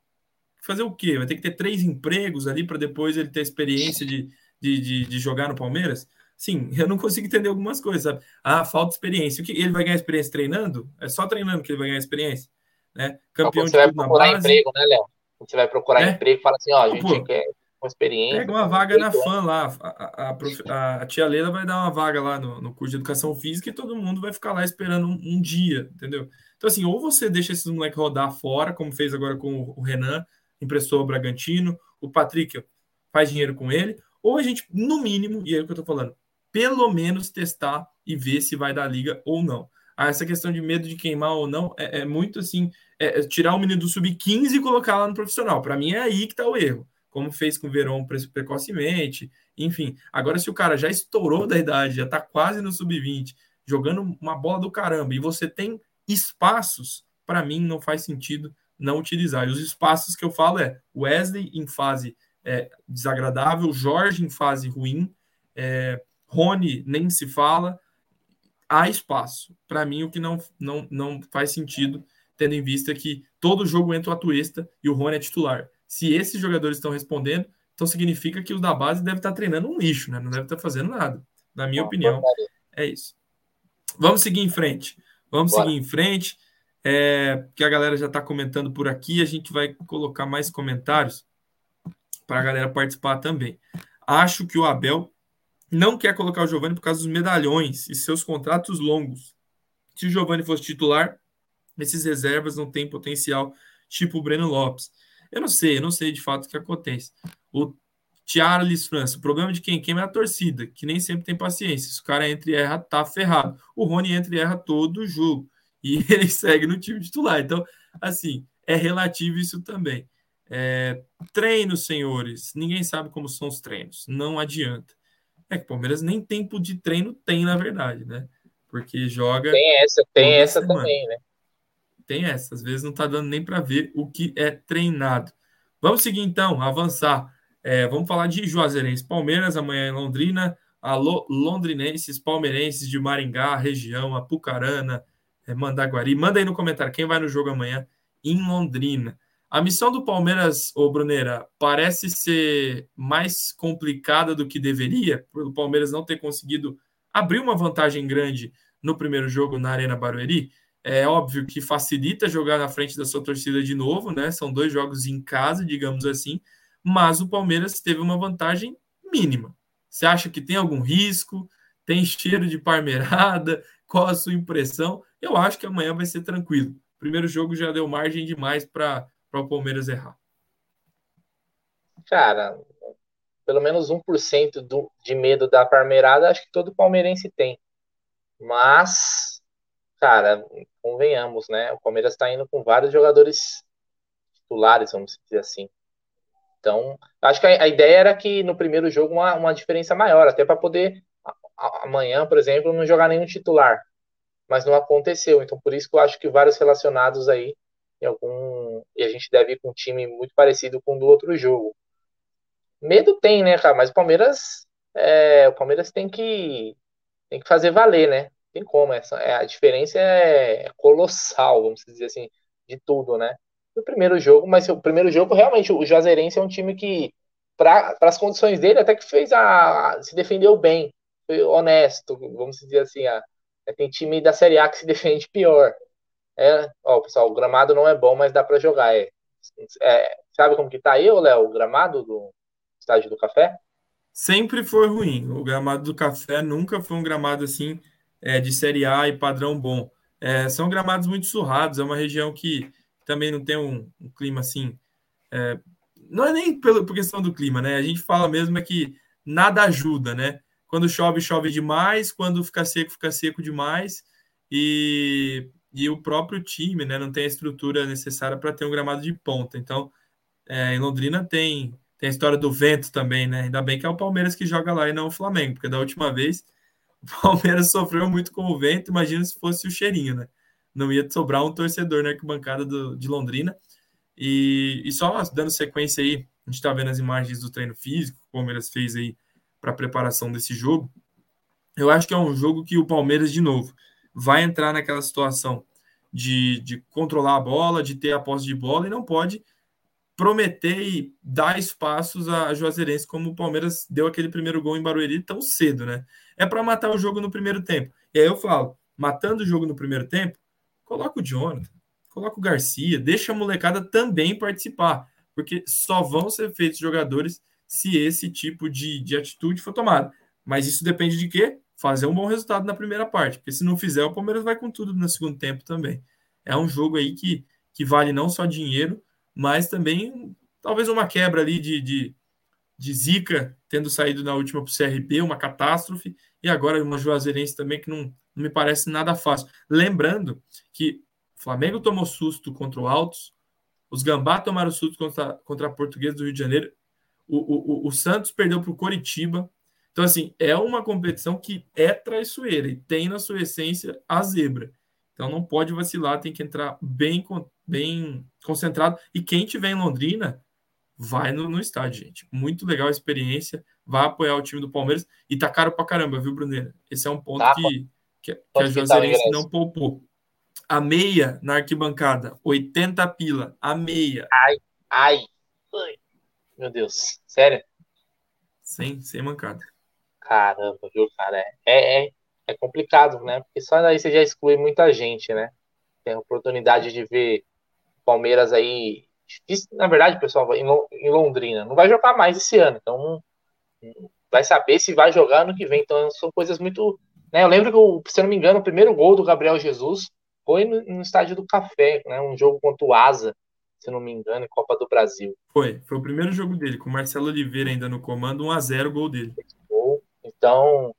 fazer o quê? Vai ter que ter três empregos ali para depois ele ter experiência de, de, de, de, jogar no Palmeiras? Sim, eu não consigo entender algumas coisas, sabe? Ah, falta experiência. O que ele vai ganhar experiência treinando? É só treinando que ele vai ganhar experiência, né? Campeão de tudo na base. emprego, né, Léo? Você vai procurar é? emprego e fala assim, ó, a gente Pô, quer com experiência. Pega uma vaga na FAM lá. A, a, a, tia Leila vai dar uma vaga lá no, no, curso de educação física e todo mundo vai ficar lá esperando um, um dia, entendeu? Então, assim, ou você deixa esses moleques rodar fora, como fez agora com o Renan, emprestou o Bragantino, o Patrick faz dinheiro com ele, ou a gente, no mínimo, e é o que eu tô falando, pelo menos testar e ver se vai dar liga ou não. Essa questão de medo de queimar ou não é, é muito assim, é, é tirar o menino do sub-15 e colocar lá no profissional. Para mim é aí que tá o erro como fez com o Verón precocemente, enfim. Agora, se o cara já estourou da idade, já está quase no sub-20, jogando uma bola do caramba, e você tem espaços, para mim não faz sentido não utilizar. E os espaços que eu falo é Wesley em fase é, desagradável, Jorge em fase ruim, é, Rony nem se fala. Há espaço. Para mim, o que não, não, não faz sentido, tendo em vista que todo jogo entra o Atuesta e o Rony é titular. Se esses jogadores estão respondendo, então significa que os da base devem estar treinando um lixo, né? Não deve estar fazendo nada. Na minha opinião, é isso. Vamos seguir em frente. Vamos Bora. seguir em frente. É, que a galera já está comentando por aqui. A gente vai colocar mais comentários para a galera participar também. Acho que o Abel não quer colocar o Giovani por causa dos medalhões e seus contratos longos. Se o Giovani fosse titular, esses reservas não têm potencial, tipo o Breno Lopes. Eu não sei, eu não sei de fato o que acontece. O Charles França, o problema de quem queima é a torcida, que nem sempre tem paciência. Se o cara entra e erra, tá ferrado. O Rony entra e erra todo jogo. E ele segue no time titular. Então, assim, é relativo isso também. É, treinos, senhores. Ninguém sabe como são os treinos. Não adianta. É que o Palmeiras nem tempo de treino tem, na verdade, né? Porque joga. Tem essa, tem essa semana. também, né? tem essa, às vezes não está dando nem para ver o que é treinado. Vamos seguir então, avançar. É, vamos falar de Juazeirense Palmeiras, amanhã em Londrina. Alô, londrinenses, palmeirenses de Maringá, região, Apucarana, é, Mandaguari. Manda aí no comentário quem vai no jogo amanhã em Londrina. A missão do Palmeiras, ô Brunera, parece ser mais complicada do que deveria, por o Palmeiras não ter conseguido abrir uma vantagem grande no primeiro jogo na Arena Barueri. É óbvio que facilita jogar na frente da sua torcida de novo, né? São dois jogos em casa, digamos assim, mas o Palmeiras teve uma vantagem mínima. Você acha que tem algum risco? Tem cheiro de parmeirada? Qual a sua impressão? Eu acho que amanhã vai ser tranquilo. O primeiro jogo já deu margem demais para o Palmeiras errar. Cara, pelo menos 1% do, de medo da parmeirada, acho que todo palmeirense tem. Mas cara, convenhamos, né? O Palmeiras está indo com vários jogadores titulares, vamos dizer assim. Então, acho que a, a ideia era que no primeiro jogo uma, uma diferença maior, até para poder amanhã, por exemplo, não jogar nenhum titular. Mas não aconteceu. Então, por isso que eu acho que vários relacionados aí em algum e a gente deve ir com um time muito parecido com o do outro jogo. Medo tem, né, cara? Mas o Palmeiras, é, o Palmeiras tem que tem que fazer valer, né? tem como, essa, é, a diferença é colossal, vamos dizer assim, de tudo, né? O primeiro jogo, mas o primeiro jogo, realmente, o Juazeirense é um time que, para as condições dele, até que fez a. se defendeu bem, foi honesto, vamos dizer assim. A, é, tem time da Série A que se defende pior. É, ó, pessoal, o gramado não é bom, mas dá para jogar. É, é, sabe como que tá aí, Léo, o gramado do estádio do Café? Sempre foi ruim. O gramado do Café nunca foi um gramado assim é, de Série A e padrão bom. É, são gramados muito surrados, é uma região que também não tem um, um clima assim. É, não é nem pelo, por questão do clima, né? A gente fala mesmo é que nada ajuda, né? Quando chove, chove demais, quando fica seco, fica seco demais, e, e o próprio time né, não tem a estrutura necessária para ter um gramado de ponta. Então, é, em Londrina tem, tem a história do vento também, né? Ainda bem que é o Palmeiras que joga lá e não o Flamengo, porque da última vez o Palmeiras sofreu muito com o vento, imagina se fosse o cheirinho, né? não ia sobrar um torcedor na arquibancada do, de Londrina. E, e só dando sequência aí, a gente está vendo as imagens do treino físico que o Palmeiras fez aí para preparação desse jogo. Eu acho que é um jogo que o Palmeiras, de novo, vai entrar naquela situação de, de controlar a bola, de ter a posse de bola e não pode prometer e dar espaços a Juazeirense, como o Palmeiras deu aquele primeiro gol em Barueri tão cedo, né? É para matar o jogo no primeiro tempo. E aí eu falo, matando o jogo no primeiro tempo, coloca o Jonathan, coloca o Garcia, deixa a molecada também participar, porque só vão ser feitos jogadores se esse tipo de, de atitude for tomada. Mas isso depende de quê? Fazer um bom resultado na primeira parte, porque se não fizer, o Palmeiras vai com tudo no segundo tempo também. É um jogo aí que, que vale não só dinheiro, mas também talvez uma quebra ali de, de, de zica, tendo saído na última para o CRB, uma catástrofe, e agora uma Juazeirense também que não, não me parece nada fácil. Lembrando que o Flamengo tomou susto contra o Altos, os Gambá tomaram susto contra, contra a Portuguesa do Rio de Janeiro, o, o, o Santos perdeu para o Coritiba. Então, assim, é uma competição que é traiçoeira e tem na sua essência a zebra. Então não pode vacilar, tem que entrar bem, bem concentrado. E quem tiver em Londrina, vai no, no estádio, gente. Muito legal a experiência. Vai apoiar o time do Palmeiras. E tá caro pra caramba, viu, Bruneira? Esse é um ponto tá, que, que, que a Juazeirense não poupou. A meia na arquibancada, 80 pila. A meia. Ai, ai. Meu Deus. Sério? Sem, sem mancada. Caramba, viu, cara? É, é, é complicado, né? Porque só daí você já exclui muita gente, né? Tem a oportunidade de ver Palmeiras aí. Na verdade, pessoal, em Londrina, não vai jogar mais esse ano, então vai saber se vai jogar ano que vem. Então são coisas muito. Né? Eu lembro que, se eu não me engano, o primeiro gol do Gabriel Jesus foi no, no estádio do Café, né? Um jogo contra o Asa, se não me engano, em Copa do Brasil. Foi, foi o primeiro jogo dele, com o Marcelo Oliveira ainda no comando, 1 a 0 o gol dele. Então,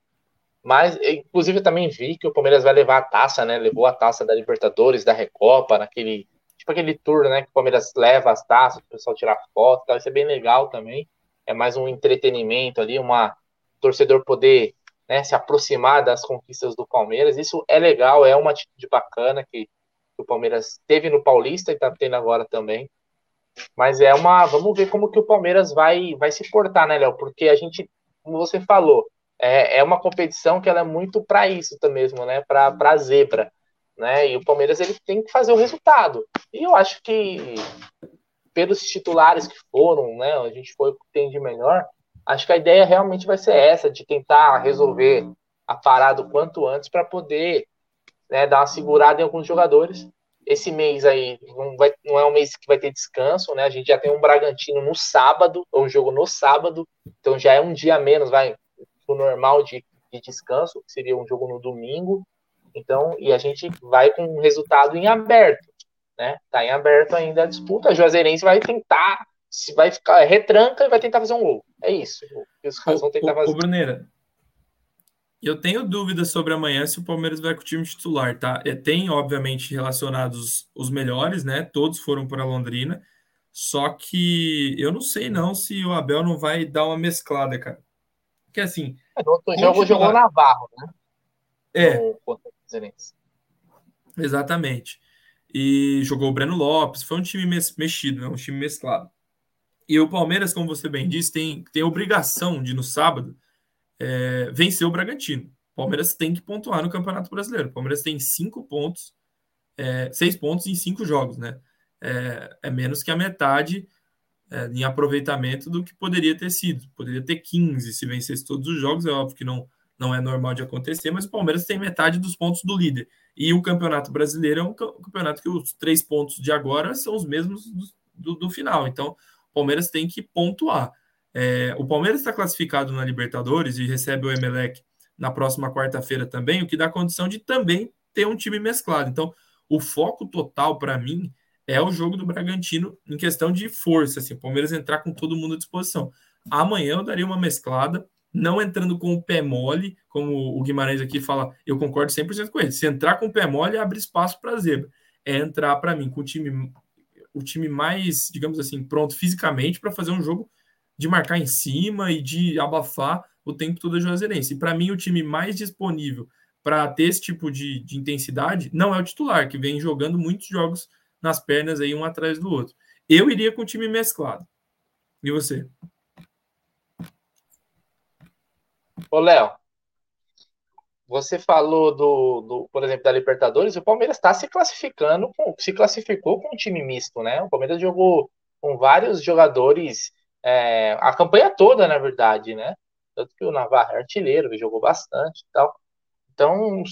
mas, inclusive, eu também vi que o Palmeiras vai levar a taça, né? Levou a taça da Libertadores, da Recopa, naquele. Tipo aquele tour, né? Que o Palmeiras leva as taças, o pessoal tirar foto, tá? isso é bem legal também. É mais um entretenimento ali, uma torcedor poder né, se aproximar das conquistas do Palmeiras. Isso é legal, é uma atitude bacana que, que o Palmeiras teve no Paulista e tá tendo agora também. Mas é uma. Vamos ver como que o Palmeiras vai, vai se portar, né, Léo? Porque a gente, como você falou, é, é uma competição que ela é muito para isso mesmo, né? Para a zebra, né? E o Palmeiras ele tem que fazer o resultado. E eu acho que pelos titulares que foram, né? A gente foi o que tem de melhor. Acho que a ideia realmente vai ser essa, de tentar resolver a parada o quanto antes para poder né, dar uma segurada em alguns jogadores. Esse mês aí não, vai, não é um mês que vai ter descanso, né? A gente já tem um Bragantino no sábado, ou um jogo no sábado, então já é um dia menos, vai o normal de, de descanso, que seria um jogo no domingo. Então, e a gente vai com o resultado em aberto, né? Tá em aberto ainda a disputa. A Juazeirense vai tentar, se vai ficar retranca e vai tentar fazer um gol. É isso. Os caras vão tentar fazer. Ô, Bruneira, eu tenho dúvidas sobre amanhã se o Palmeiras vai com o time titular, tá? É, tem, obviamente, relacionados os melhores, né? Todos foram para Londrina. Só que eu não sei não se o Abel não vai dar uma mesclada, cara. Porque assim. É, no outro jogo jogou Navarro, né? É. Exatamente. E jogou o Breno Lopes. Foi um time mexido, né? um time mesclado. E o Palmeiras, como você bem disse, tem, tem a obrigação de, no sábado, é, vencer o Bragantino. O Palmeiras tem que pontuar no Campeonato Brasileiro. O Palmeiras tem cinco pontos, é, seis pontos em cinco jogos, né? É, é menos que a metade é, em aproveitamento do que poderia ter sido. Poderia ter 15 se vencesse todos os jogos, é óbvio que não, não é normal de acontecer, mas o Palmeiras tem metade dos pontos do líder. E o Campeonato Brasileiro é um campeonato que os três pontos de agora são os mesmos do, do, do final. Então, o Palmeiras tem que pontuar. É, o Palmeiras está classificado na Libertadores e recebe o Emelec na próxima quarta-feira também, o que dá condição de também ter um time mesclado. Então, o foco total para mim é o jogo do Bragantino em questão de força, assim, o Palmeiras entrar com todo mundo à disposição. Amanhã eu daria uma mesclada, não entrando com o pé mole, como o Guimarães aqui fala, eu concordo 100% com ele. Se entrar com o pé mole, abre espaço para zebra. É entrar para mim com o time o time mais, digamos assim, pronto fisicamente para fazer um jogo de marcar em cima e de abafar o tempo todo a Juazeirense. E para mim o time mais disponível para ter esse tipo de, de intensidade, não é o titular, que vem jogando muitos jogos nas pernas aí um atrás do outro. Eu iria com o time mesclado. E você? Ô, Léo, você falou do, do, por exemplo, da Libertadores, o Palmeiras está se classificando, com, se classificou com um time misto, né? O Palmeiras jogou com vários jogadores é, a campanha toda, na verdade, né? Tanto que o Navarro é artilheiro, jogou bastante e tal. Então,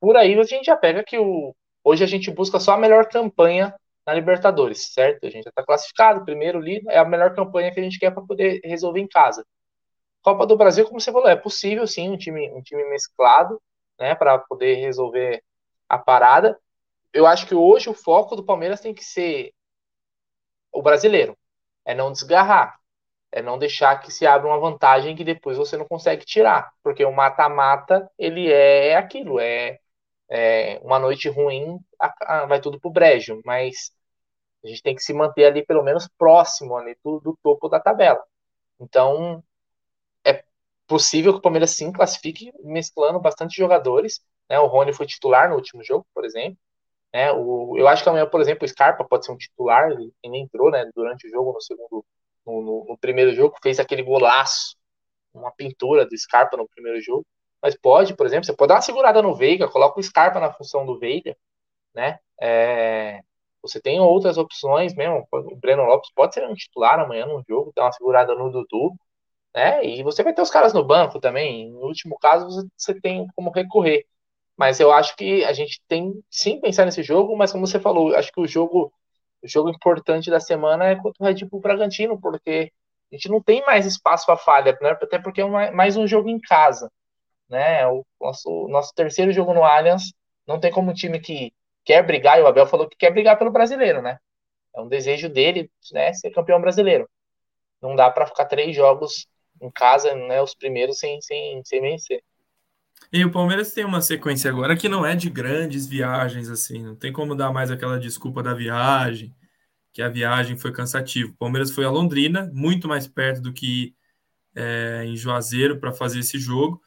por aí a gente já pega que o, hoje a gente busca só a melhor campanha na Libertadores, certo? A gente já está classificado, primeiro ali, é a melhor campanha que a gente quer para poder resolver em casa. Copa do Brasil, como você falou, é possível sim um time, um time mesclado, né, para poder resolver a parada. Eu acho que hoje o foco do Palmeiras tem que ser o brasileiro, é não desgarrar, é não deixar que se abra uma vantagem que depois você não consegue tirar, porque o mata-mata ele é aquilo, é, é uma noite ruim, vai tudo pro brejo, mas a gente tem que se manter ali pelo menos próximo ali do, do topo da tabela. Então, possível que o Palmeiras sim classifique mesclando bastante jogadores. Né? O Rony foi titular no último jogo, por exemplo. Né? O, eu acho que amanhã, por exemplo, o Scarpa pode ser um titular, ele, ele entrou né, durante o jogo, no segundo, no, no, no, primeiro jogo, fez aquele golaço, uma pintura do Scarpa no primeiro jogo. Mas pode, por exemplo, você pode dar uma segurada no Veiga, coloca o Scarpa na função do Veiga, né? É, você tem outras opções mesmo. O Breno Lopes pode ser um titular amanhã no jogo, dar uma segurada no Dudu né? E você vai ter os caras no banco também. No último caso, você tem como recorrer. Mas eu acho que a gente tem sim pensar nesse jogo, mas como você falou, acho que o jogo, o jogo importante da semana é contra o Red Bull Bragantino, porque a gente não tem mais espaço para falha, né? até porque é mais um jogo em casa. Né? O nosso, nosso terceiro jogo no Allianz não tem como um time que quer brigar, e o Abel falou que quer brigar pelo brasileiro, né? É um desejo dele, né, ser campeão brasileiro. Não dá para ficar três jogos em casa, né, os primeiros sem, sem, sem vencer. E o Palmeiras tem uma sequência agora que não é de grandes viagens, assim, não tem como dar mais aquela desculpa da viagem, que a viagem foi cansativa. O Palmeiras foi a Londrina, muito mais perto do que é, em Juazeiro para fazer esse jogo.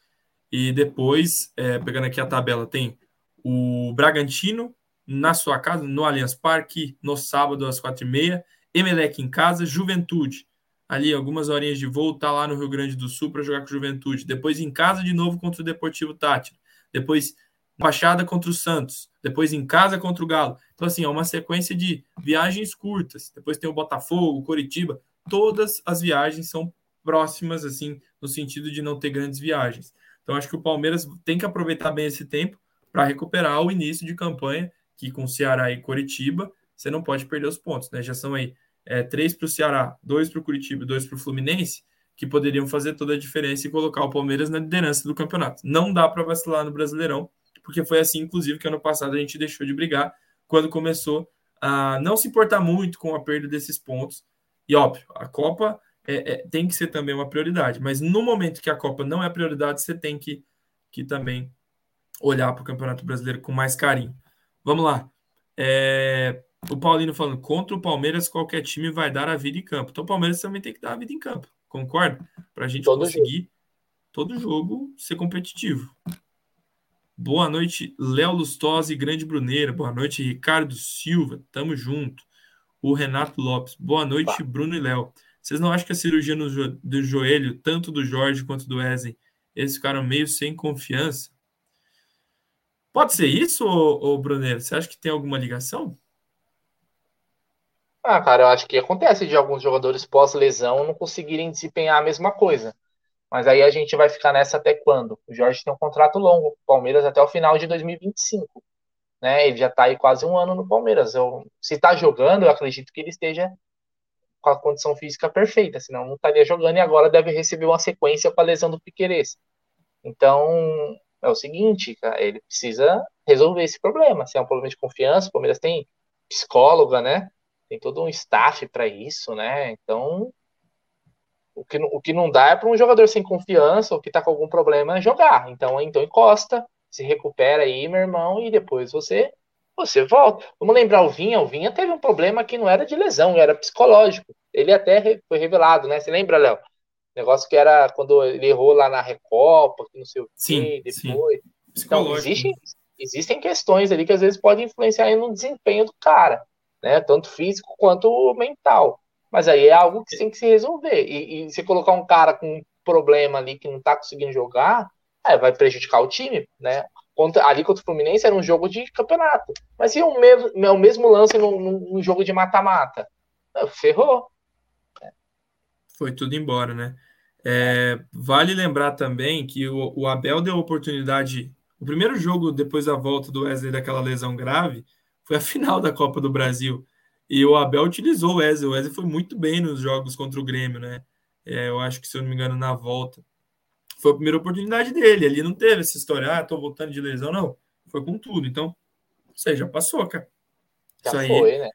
E depois, é, pegando aqui a tabela, tem o Bragantino na sua casa, no Allianz Parque, no sábado às quatro e meia. Emelec em casa, Juventude ali algumas horinhas de voo, tá lá no Rio Grande do Sul para jogar com Juventude. Depois em casa de novo contra o Deportivo Tátira. Depois Baixada contra o Santos. Depois em casa contra o Galo. Então, assim, é uma sequência de viagens curtas. Depois tem o Botafogo, Coritiba. Todas as viagens são próximas, assim, no sentido de não ter grandes viagens. Então, acho que o Palmeiras tem que aproveitar bem esse tempo para recuperar o início de campanha, que com Ceará e Coritiba, você não pode perder os pontos, né? Já são aí é, três para o Ceará, dois para o Curitiba e dois para o Fluminense, que poderiam fazer toda a diferença e colocar o Palmeiras na liderança do campeonato. Não dá para vacilar no Brasileirão, porque foi assim, inclusive, que ano passado a gente deixou de brigar quando começou a não se importar muito com a perda desses pontos. E óbvio, a Copa é, é, tem que ser também uma prioridade, mas no momento que a Copa não é prioridade, você tem que, que também olhar para o Campeonato Brasileiro com mais carinho. Vamos lá. É, o Paulino falando, contra o Palmeiras, qualquer time vai dar a vida em campo. Então o Palmeiras também tem que dar a vida em campo, concorda? Para a gente todo conseguir jogo. todo jogo ser competitivo. Boa noite, Léo Lustosa e Grande Bruneira. Boa noite, Ricardo Silva. Tamo junto. O Renato Lopes. Boa noite. Bruno e Léo. Vocês não acham que a cirurgia jo do joelho, tanto do Jorge quanto do Wesley, eles ficaram meio sem confiança? Pode ser isso, ô, ô? Você acha que tem alguma ligação? Ah, cara, eu acho que acontece de alguns jogadores pós-lesão não conseguirem desempenhar a mesma coisa. Mas aí a gente vai ficar nessa até quando? O Jorge tem um contrato longo, o Palmeiras até o final de 2025. Né? Ele já está aí quase um ano no Palmeiras. Eu, se está jogando, eu acredito que ele esteja com a condição física perfeita, senão não estaria jogando e agora deve receber uma sequência com a lesão do Piqueires. Então, é o seguinte, cara, ele precisa resolver esse problema. Se é um problema de confiança, o Palmeiras tem psicóloga, né? tem todo um staff para isso, né? Então, o que, o que não dá é para um jogador sem confiança ou que está com algum problema jogar. Então, então encosta, se recupera aí, meu irmão, e depois você você volta. Vamos lembrar o Vinha, o Vinha teve um problema que não era de lesão, era psicológico. Ele até foi revelado, né? Você lembra, Léo? Negócio que era quando ele errou lá na Recopa, que não sei o quê, sim, depois. Sim. Então, existem, existem questões ali que às vezes podem influenciar no desempenho do cara, né? Tanto físico quanto mental. Mas aí é algo que tem que se resolver. E, e se colocar um cara com um problema ali que não tá conseguindo jogar, é, vai prejudicar o time, né? Contra, ali contra o Fluminense era um jogo de campeonato. Mas e o mesmo, o mesmo lance num, num jogo de mata-mata? Ferrou. Foi tudo embora, né? É, vale lembrar também que o, o, Abel deu oportunidade. O primeiro jogo depois da volta do Wesley daquela lesão grave foi a final da Copa do Brasil. E o Abel utilizou o Wesley. O Wesley foi muito bem nos jogos contra o Grêmio, né? É, eu acho que, se eu não me engano, na volta. Foi a primeira oportunidade dele. Ali não teve essa história, ah, tô voltando de lesão, não. Foi com tudo. Então, ou seja, passou, cara. Já Isso aí, foi, né?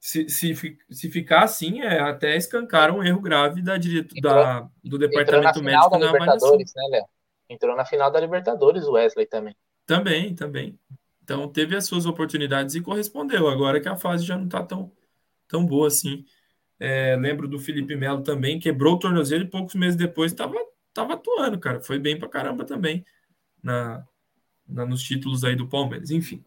Se, se, se ficar assim, é até escancar um erro grave da, direto, entrou, da, do departamento médico da na Libertadores, né, Léo? Entrou na final da Libertadores o Wesley também. Também, também. Então teve as suas oportunidades e correspondeu. Agora que a fase já não está tão, tão boa assim. É, lembro do Felipe Melo também, quebrou o tornozelo e poucos meses depois estava tava atuando, cara. Foi bem pra caramba também na, na, nos títulos aí do Palmeiras. Enfim,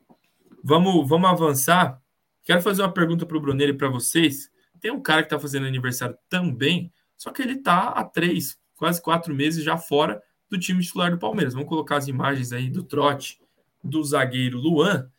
vamos, vamos avançar. Quero fazer uma pergunta para o Brunelli e para vocês. Tem um cara que está fazendo aniversário também, só que ele está há três, quase quatro meses já fora do time titular do Palmeiras. Vamos colocar as imagens aí do trote do zagueiro Luan.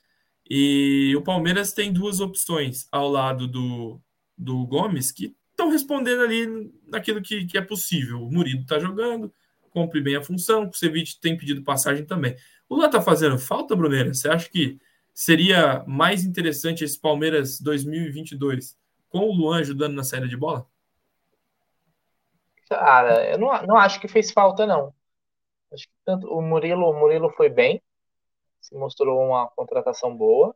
E o Palmeiras tem duas opções ao lado do, do Gomes que estão respondendo ali naquilo que, que é possível. O Murilo está jogando, cumpre bem a função, o Ceviche tem pedido passagem também. O Luan está fazendo falta, Bruneira? Você acha que seria mais interessante esse Palmeiras 2022 com o Luan ajudando na saída de bola? Cara, eu não, não acho que fez falta, não. Acho que tanto o Murilo, o Murilo foi bem, se mostrou uma contratação boa.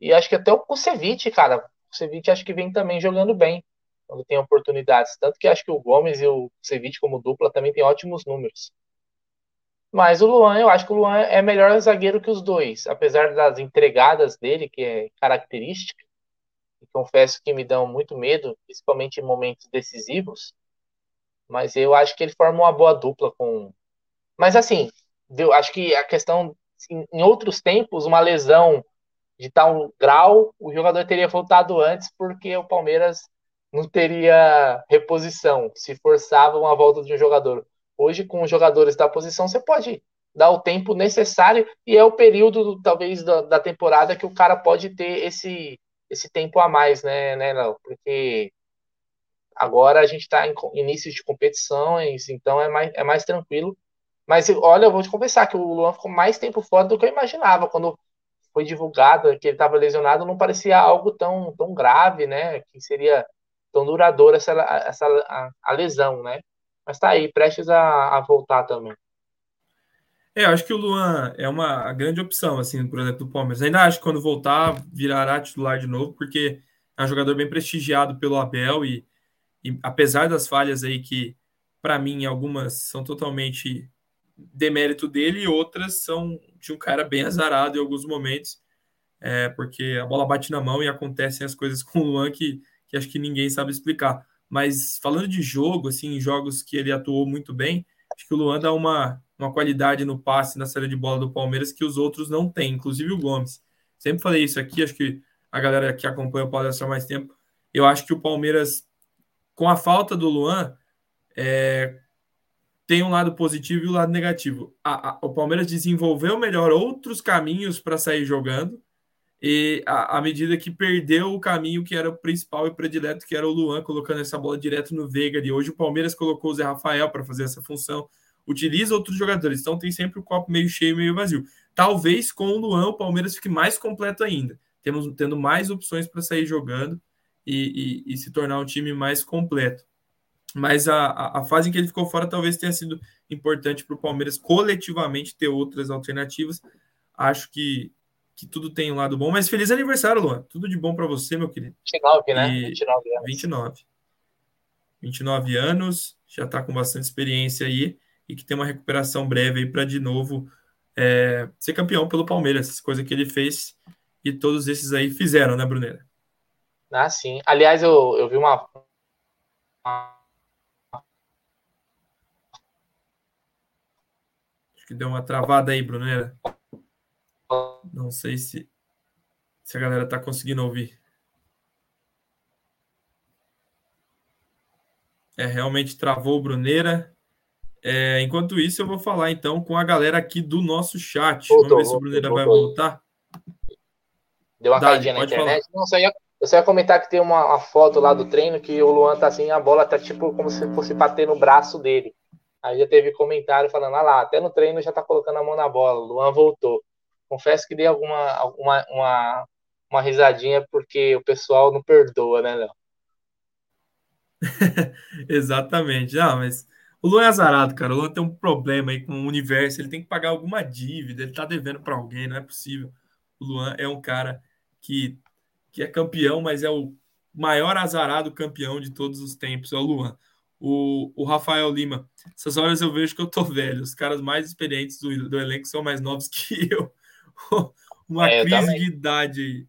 E acho que até o Kusevich, cara, o Kusevich acho que vem também jogando bem quando tem oportunidades. Tanto que acho que o Gomes e o Kusevich como dupla também tem ótimos números. Mas o Luan, eu acho que o Luan é melhor zagueiro que os dois, apesar das entregadas dele, que é característica, e confesso que me dão muito medo, principalmente em momentos decisivos. Mas eu acho que ele forma uma boa dupla com. Mas assim, eu acho que a questão, em outros tempos, uma lesão de tal grau, o jogador teria voltado antes, porque o Palmeiras não teria reposição, se forçava uma volta de um jogador. Hoje, com os jogadores da posição, você pode dar o tempo necessário e é o período, talvez, da, da temporada que o cara pode ter esse, esse tempo a mais, né, né, Léo? Porque agora a gente está em início de competições, então é mais, é mais tranquilo. Mas olha, eu vou te confessar que o Luan ficou mais tempo fora do que eu imaginava. Quando foi divulgado que ele estava lesionado, não parecia algo tão, tão grave, né? Que seria tão duradoura essa, essa a, a lesão, né? Mas tá aí, prestes a, a voltar também. É, eu acho que o Luan é uma grande opção, assim, por exemplo, do Palmeiras. Ainda acho que quando voltar, virará titular de novo, porque é um jogador bem prestigiado pelo Abel e, e apesar das falhas aí que, para mim, algumas são totalmente demérito dele e outras são de um cara bem azarado em alguns momentos, é, porque a bola bate na mão e acontecem as coisas com o Luan que, que acho que ninguém sabe explicar. Mas falando de jogo, assim, jogos que ele atuou muito bem, acho que o Luan dá uma, uma qualidade no passe, na série de bola do Palmeiras que os outros não têm, inclusive o Gomes. Sempre falei isso aqui, acho que a galera que acompanha o Palmeiras há mais tempo, eu acho que o Palmeiras, com a falta do Luan, é, tem um lado positivo e um lado negativo. A, a, o Palmeiras desenvolveu melhor outros caminhos para sair jogando, e à medida que perdeu o caminho que era o principal e predileto, que era o Luan, colocando essa bola direto no Veiga ali. Hoje o Palmeiras colocou o Zé Rafael para fazer essa função, utiliza outros jogadores, então tem sempre o copo meio cheio, meio vazio. Talvez com o Luan o Palmeiras fique mais completo ainda, temos tendo mais opções para sair jogando e, e, e, se tornar um time mais completo. Mas a, a, a fase em que ele ficou fora talvez tenha sido importante para o Palmeiras coletivamente ter outras alternativas. Acho que que tudo tem um lado bom. Mas feliz aniversário, Luan. Tudo de bom para você, meu querido. 29, né? E 29 anos. 29. 29 anos, já está com bastante experiência aí e que tem uma recuperação breve aí para de novo é, ser campeão pelo Palmeiras, coisa que ele fez e todos esses aí fizeram, né, Brunera? Ah, sim. Aliás, eu, eu vi uma, uma Acho que deu uma travada aí, Brunera. Não sei se, se a galera está conseguindo ouvir. É, realmente travou o Bruneira. É, enquanto isso, eu vou falar então com a galera aqui do nosso chat. Voltou, Vamos ver se o Bruneira vai voltar. Deu uma caidinha na internet. Falar. Não, só ia, eu só ia comentar que tem uma, uma, foto lá do treino que o Luan tá assim, a bola tá tipo como se fosse bater no braço dele. Aí já teve comentário falando, ah lá, até no treino já tá colocando a mão na bola, o Luan voltou. Confesso que dei alguma alguma, uma, uma risadinha porque o pessoal não perdoa, né, Léo? Exatamente. Ah, mas o Luan é azarado, cara. O Luan tem um problema aí com o universo. Ele tem que pagar alguma dívida. Ele tá devendo para alguém, não é possível. O Luan é um cara que que é campeão, mas é o maior azarado campeão de todos os tempos, é o Luan. O, o Rafael Lima, essas horas eu vejo que eu tô velho. Os caras mais experientes do, do elenco são mais novos que eu. Uma é, crise de idade aí.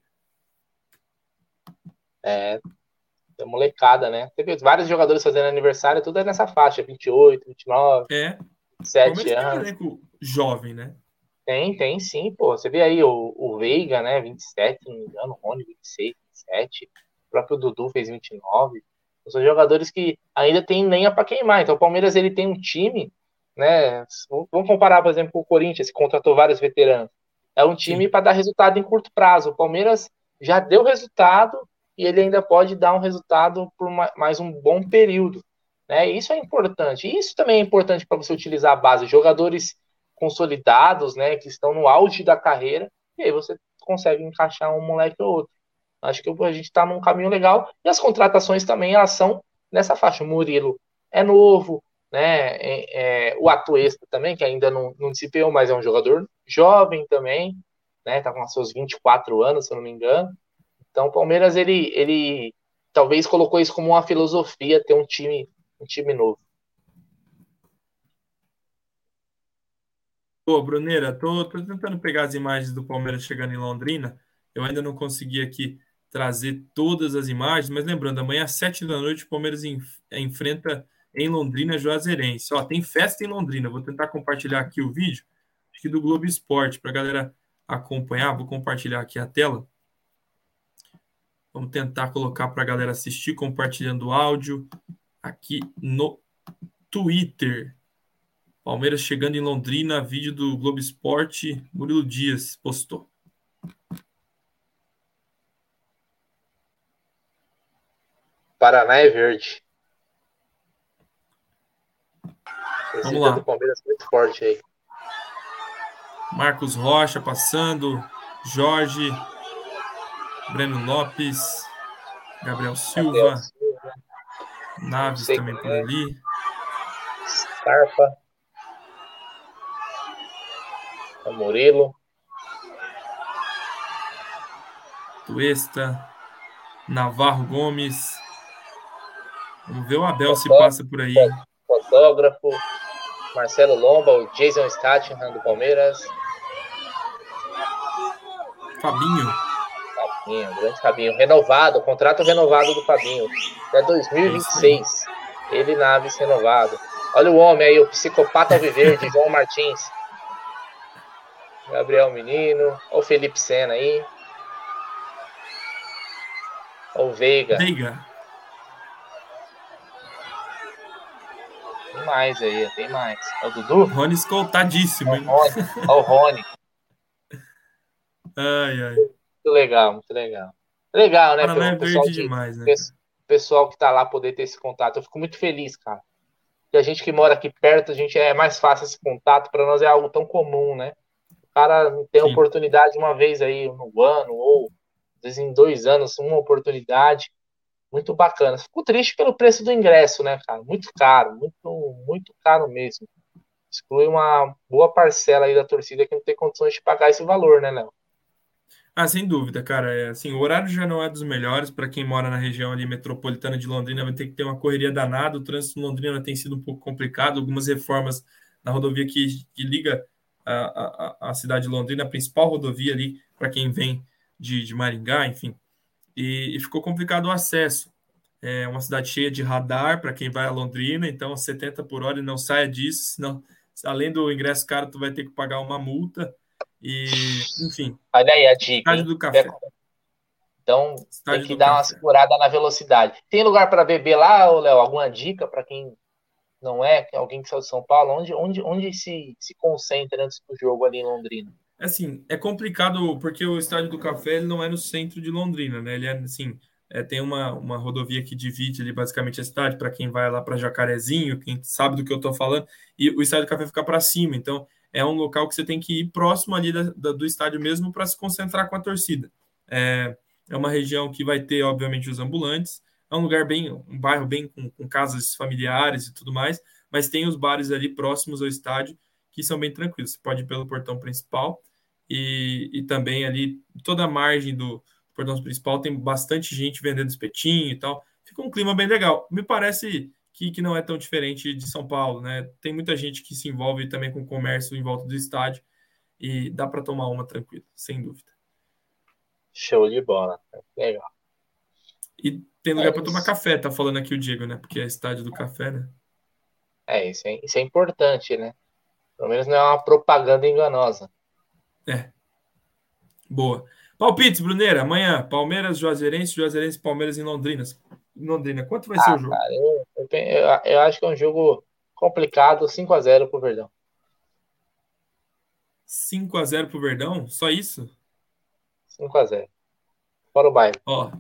É, é molecada, né? Teve vários jogadores fazendo aniversário, tudo é nessa faixa, 28, 29, é. 7 anos. Tem elenco jovem, né? Tem, tem sim, pô. Você vê aí o, o Veiga, né? 27, se não me engano, o Rony, 26, 27. O próprio Dudu fez 29. São jogadores que ainda tem lenha para queimar. Então o Palmeiras ele tem um time, né? Vamos comparar, por exemplo, com o Corinthians, que contratou vários veteranos. É um time para dar resultado em curto prazo. O Palmeiras já deu resultado e ele ainda pode dar um resultado por mais um bom período. Né? Isso é importante. Isso também é importante para você utilizar a base. Jogadores consolidados, né, que estão no auge da carreira, e aí você consegue encaixar um moleque ou outro. Acho que a gente está num caminho legal e as contratações também elas são nessa faixa. O Murilo é novo, né? É, é, o Atuesta também, que ainda não, não mas é um jogador jovem também, né? Tá com seus 24 anos, se eu não me engano. Então o Palmeiras ele, ele talvez colocou isso como uma filosofia ter um time um time novo. Pô, Bruneira, tô, tô tentando pegar as imagens do Palmeiras chegando em Londrina. Eu ainda não consegui aqui trazer todas as imagens, mas lembrando, amanhã às sete da noite o Palmeiras enfrenta em Londrina Juazeirense. Ó, tem festa em Londrina. Vou tentar compartilhar aqui o vídeo aqui do Globo Esporte para a galera acompanhar. Vou compartilhar aqui a tela. Vamos tentar colocar para a galera assistir compartilhando o áudio aqui no Twitter. Palmeiras chegando em Londrina, vídeo do Globo Esporte, Murilo Dias postou. Paraná é verde. Vamos lá. do Palmeiras muito forte aí. Marcos Rocha passando, Jorge, Breno Lopes, Gabriel Silva, Gabriel Silva. Naves também por é. ali. Scarpa. O Murilo. Tuesta. Navarro Gomes. Vamos ver o Abel Fotógrafo, se passa por aí. Fotógrafo. Marcelo Lomba, o Jason Statham do Palmeiras. Fabinho. Fabinho, grande Fabinho. Renovado, contrato renovado do Fabinho. Até 2026. É Ele Naves renovado. Olha o homem aí, o psicopata viverde, João Martins. Gabriel Menino. Olha o Felipe Sena aí. Olha o Veiga. Veiga. Mais aí, tem mais. É o Dudu? Rony escoltadíssimo, hein? Olha o Rony. ai, ai. Muito legal, muito legal. Legal, né? Paraná é verde demais, né? Pessoal que tá lá poder ter esse contato. Eu fico muito feliz, cara. E a gente que mora aqui perto, a gente é mais fácil esse contato. Para nós é algo tão comum, né? cara tem Sim. oportunidade uma vez aí no ano, ou às vezes em dois anos, uma oportunidade. Muito bacana. Fico triste pelo preço do ingresso, né, cara? Muito caro, muito, muito caro mesmo. Exclui uma boa parcela aí da torcida que não tem condições de pagar esse valor, né, Léo? Ah, sem dúvida, cara. É, assim, o horário já não é dos melhores para quem mora na região ali metropolitana de Londrina, vai ter que ter uma correria danada. O trânsito em Londrina tem sido um pouco complicado, algumas reformas na rodovia que, que liga a, a, a cidade de Londrina, a principal rodovia ali para quem vem de, de Maringá, enfim. E, e, ficou complicado o acesso. É uma cidade cheia de radar para quem vai a Londrina, então 70 por hora e não saia disso, senão além do ingresso caro, tu vai ter que pagar uma multa. E, enfim. Olha aí a dica. Estádio do café. Então, Estádio tem que dar café. uma segurada na velocidade. Tem lugar para beber lá, Léo? Alguma dica para quem não é, alguém que saiu de São Paulo? Onde, onde, onde se, se concentra antes do jogo ali em Londrina? Assim, é complicado porque o Estádio do Café ele não é no centro de Londrina, né? Ele é assim, é, tem uma, uma rodovia que divide ali basicamente a cidade para quem vai lá para Jacarezinho, quem sabe do que eu estou falando, e o Estádio do Café fica para cima. Então, é um local que você tem que ir próximo ali da, da, do estádio mesmo para se concentrar com a torcida. É, é uma região que vai ter, obviamente, os ambulantes. É um lugar bem, um bairro bem com, com casas familiares e tudo mais, mas tem os bares ali próximos ao estádio que são bem tranquilos. Você pode ir pelo portão principal e, e também ali toda a margem do portão principal tem bastante gente vendendo espetinho e tal. Fica um clima bem legal. Me parece que, que não é tão diferente de São Paulo, né? Tem muita gente que se envolve também com o comércio em volta do estádio e dá para tomar uma tranquila, sem dúvida. Show de bola, legal. E tem lugar é para tomar café, tá falando aqui o Diego, né? Porque é estádio do café, né? É isso, é, isso é importante, né? Pelo menos não é uma propaganda enganosa. É. Boa. Palpites, Bruneira, amanhã, Palmeiras, Juazeirense, Juazeirense, Palmeiras em Londrina. Em Londrina, quanto vai ah, ser o jogo? Cara, eu, eu, eu, acho que é um jogo complicado, 5x0 pro Verdão. 5x0 pro Verdão? Só isso? 5x0. Fora o bairro. Ó,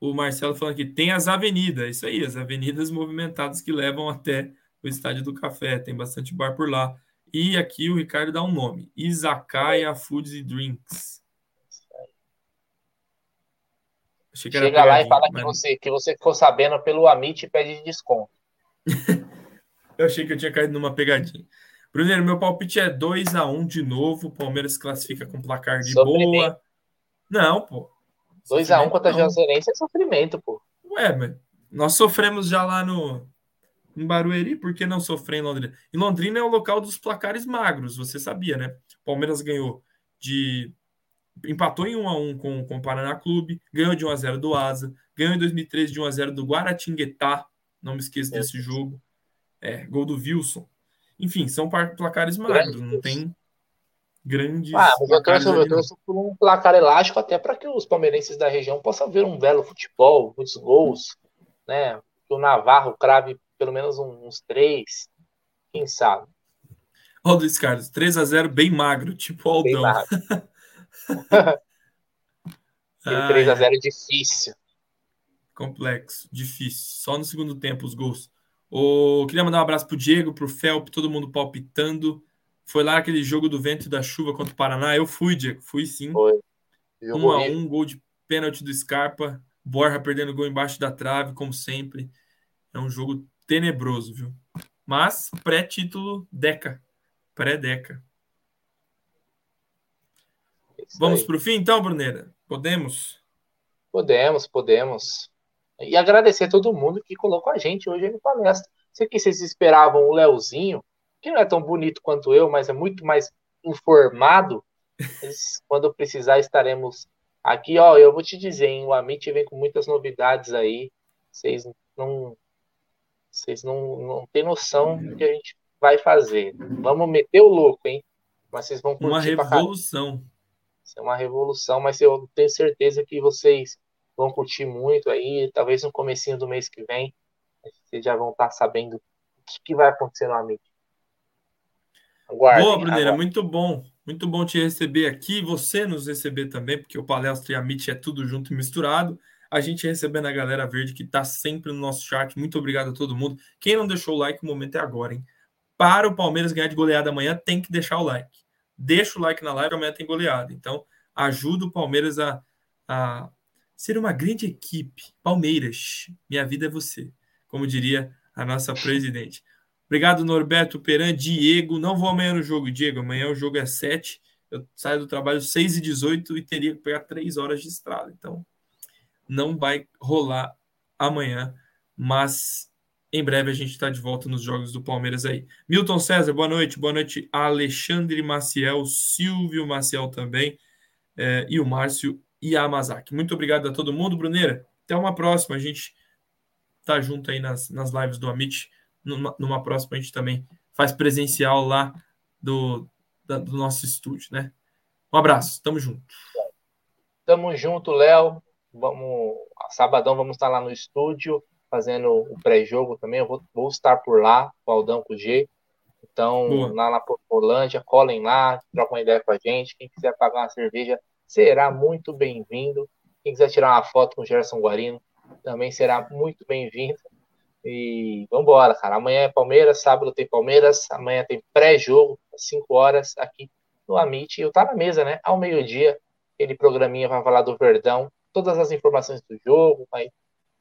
o Marcelo falando aqui, tem as avenidas, isso aí, as avenidas movimentadas que levam até o Estádio do Café, tem bastante bar por lá. E aqui o Ricardo dá um nome: Izakaya Foods and Drinks. Chega lá e fala mas... que, você, que você ficou sabendo pelo Amit e pede desconto. eu achei que eu tinha caído numa pegadinha. Bruneiro, meu palpite é 2 a 1 um de novo. O Palmeiras classifica com placar de boa. Não, pô. 2x1 um contra a Juazeirense é sofrimento, pô. Ué, mas nós sofremos já lá no, em Barueri, por que não sofrer em Londrina? Em Londrina é o local dos placares magros, você sabia, né? Palmeiras ganhou de. empatou em 1 a 1 com, com o Paraná Clube, ganhou de 1 a 0 do Asa, ganhou em 2013 de 1 a 0 do Guaratinguetá, não me esqueça é. desse jogo. É, gol do Wilson. Enfim, são placares magros, não tem grandes. Ah, mas eu torço, eu torço por um placar elástico até para que os palmeirenses da região possam ver um belo futebol, muitos gols, né? Que o Navarro crave pelo menos uns três, quem sabe. Ó, o Luiz Carlos, 3 a 0 bem magro, tipo Aldão. Aquele 3 a 0 é difícil. Complexo, difícil. Só no segundo tempo os gols. O... Queria mandar um abraço pro Diego, pro Felp, todo mundo palpitando. Foi lá aquele jogo do vento e da chuva contra o Paraná. Eu fui, Diego, fui sim. Foi. Um a um, gol de pênalti do Scarpa. Borja perdendo gol embaixo da trave, como sempre. É um jogo tenebroso, viu? Mas pré-título Deca. Pré-Deca. Vamos para o fim, então, Bruneira? Podemos? Podemos, podemos. E agradecer a todo mundo que colocou a gente hoje no palestra. Sei que vocês esperavam o Leozinho, que não é tão bonito quanto eu, mas é muito mais informado. Quando precisar, estaremos aqui. Ó, eu vou te dizer, hein, o Amit vem com muitas novidades aí. Vocês não vocês não, não têm noção do que a gente vai fazer. Vamos meter o louco, hein? Mas vocês vão curtir Uma revolução. Isso é uma revolução, mas eu tenho certeza que vocês vão curtir muito aí. Talvez no comecinho do mês que vem, vocês já vão estar sabendo o que, que vai acontecer no Amit. Aguardem, Boa, Bruneira, muito bom. Muito bom te receber aqui, você nos receber também, porque o Palestra e a Amit é tudo junto e misturado a gente recebendo a galera verde que está sempre no nosso chat. Muito obrigado a todo mundo. Quem não deixou o like, o momento é agora, hein? Para o Palmeiras ganhar de goleada amanhã, tem que deixar o like. Deixa o like na live, amanhã tem goleada. Então, ajuda o Palmeiras a, a ser uma grande equipe. Palmeiras, minha vida é você, como diria a nossa presidente. Obrigado, Norberto Peran, Diego. Não vou amanhã no jogo, Diego. Amanhã o jogo é 7. Eu saio do trabalho 6 e 18 e teria que pegar 3 horas de estrada. Então, não vai rolar amanhã, mas em breve a gente está de volta nos jogos do Palmeiras aí. Milton César, boa noite. Boa noite, Alexandre Maciel, Silvio Maciel também, é, e o Márcio Yamazaki. Muito obrigado a todo mundo, Bruneira. Até uma próxima. A gente tá junto aí nas, nas lives do Amit. Numa, numa próxima a gente também faz presencial lá do, da, do nosso estúdio, né? Um abraço, tamo junto. Tamo junto, Léo. Vamos, sabadão vamos estar lá no estúdio fazendo o pré-jogo também. Eu vou, vou, estar por lá, com o Aldão com o G. Então, Boa. lá na Portolândia, colhem lá, trocam uma ideia com a gente. Quem quiser pagar uma cerveja será muito bem-vindo. Quem quiser tirar uma foto com o Gerson Guarino também será muito bem-vindo. E vamos embora, cara. Amanhã é Palmeiras, sábado tem Palmeiras, amanhã tem pré-jogo, às 5 horas, aqui no Amit. Eu tá na mesa, né? Ao meio-dia, aquele programinha vai falar do Verdão, todas as informações do jogo,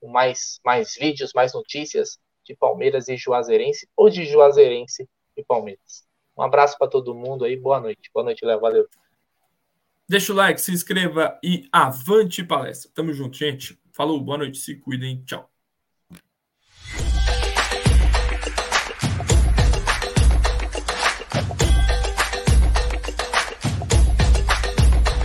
mais, mais vídeos, mais notícias de Palmeiras e Juazeirense, ou de Juazeirense e Palmeiras. Um abraço para todo mundo aí, boa noite. Boa noite, Léo. Valeu. Deixa o like, se inscreva e avante palestra. Tamo junto, gente. Falou, boa noite, se cuidem, tchau.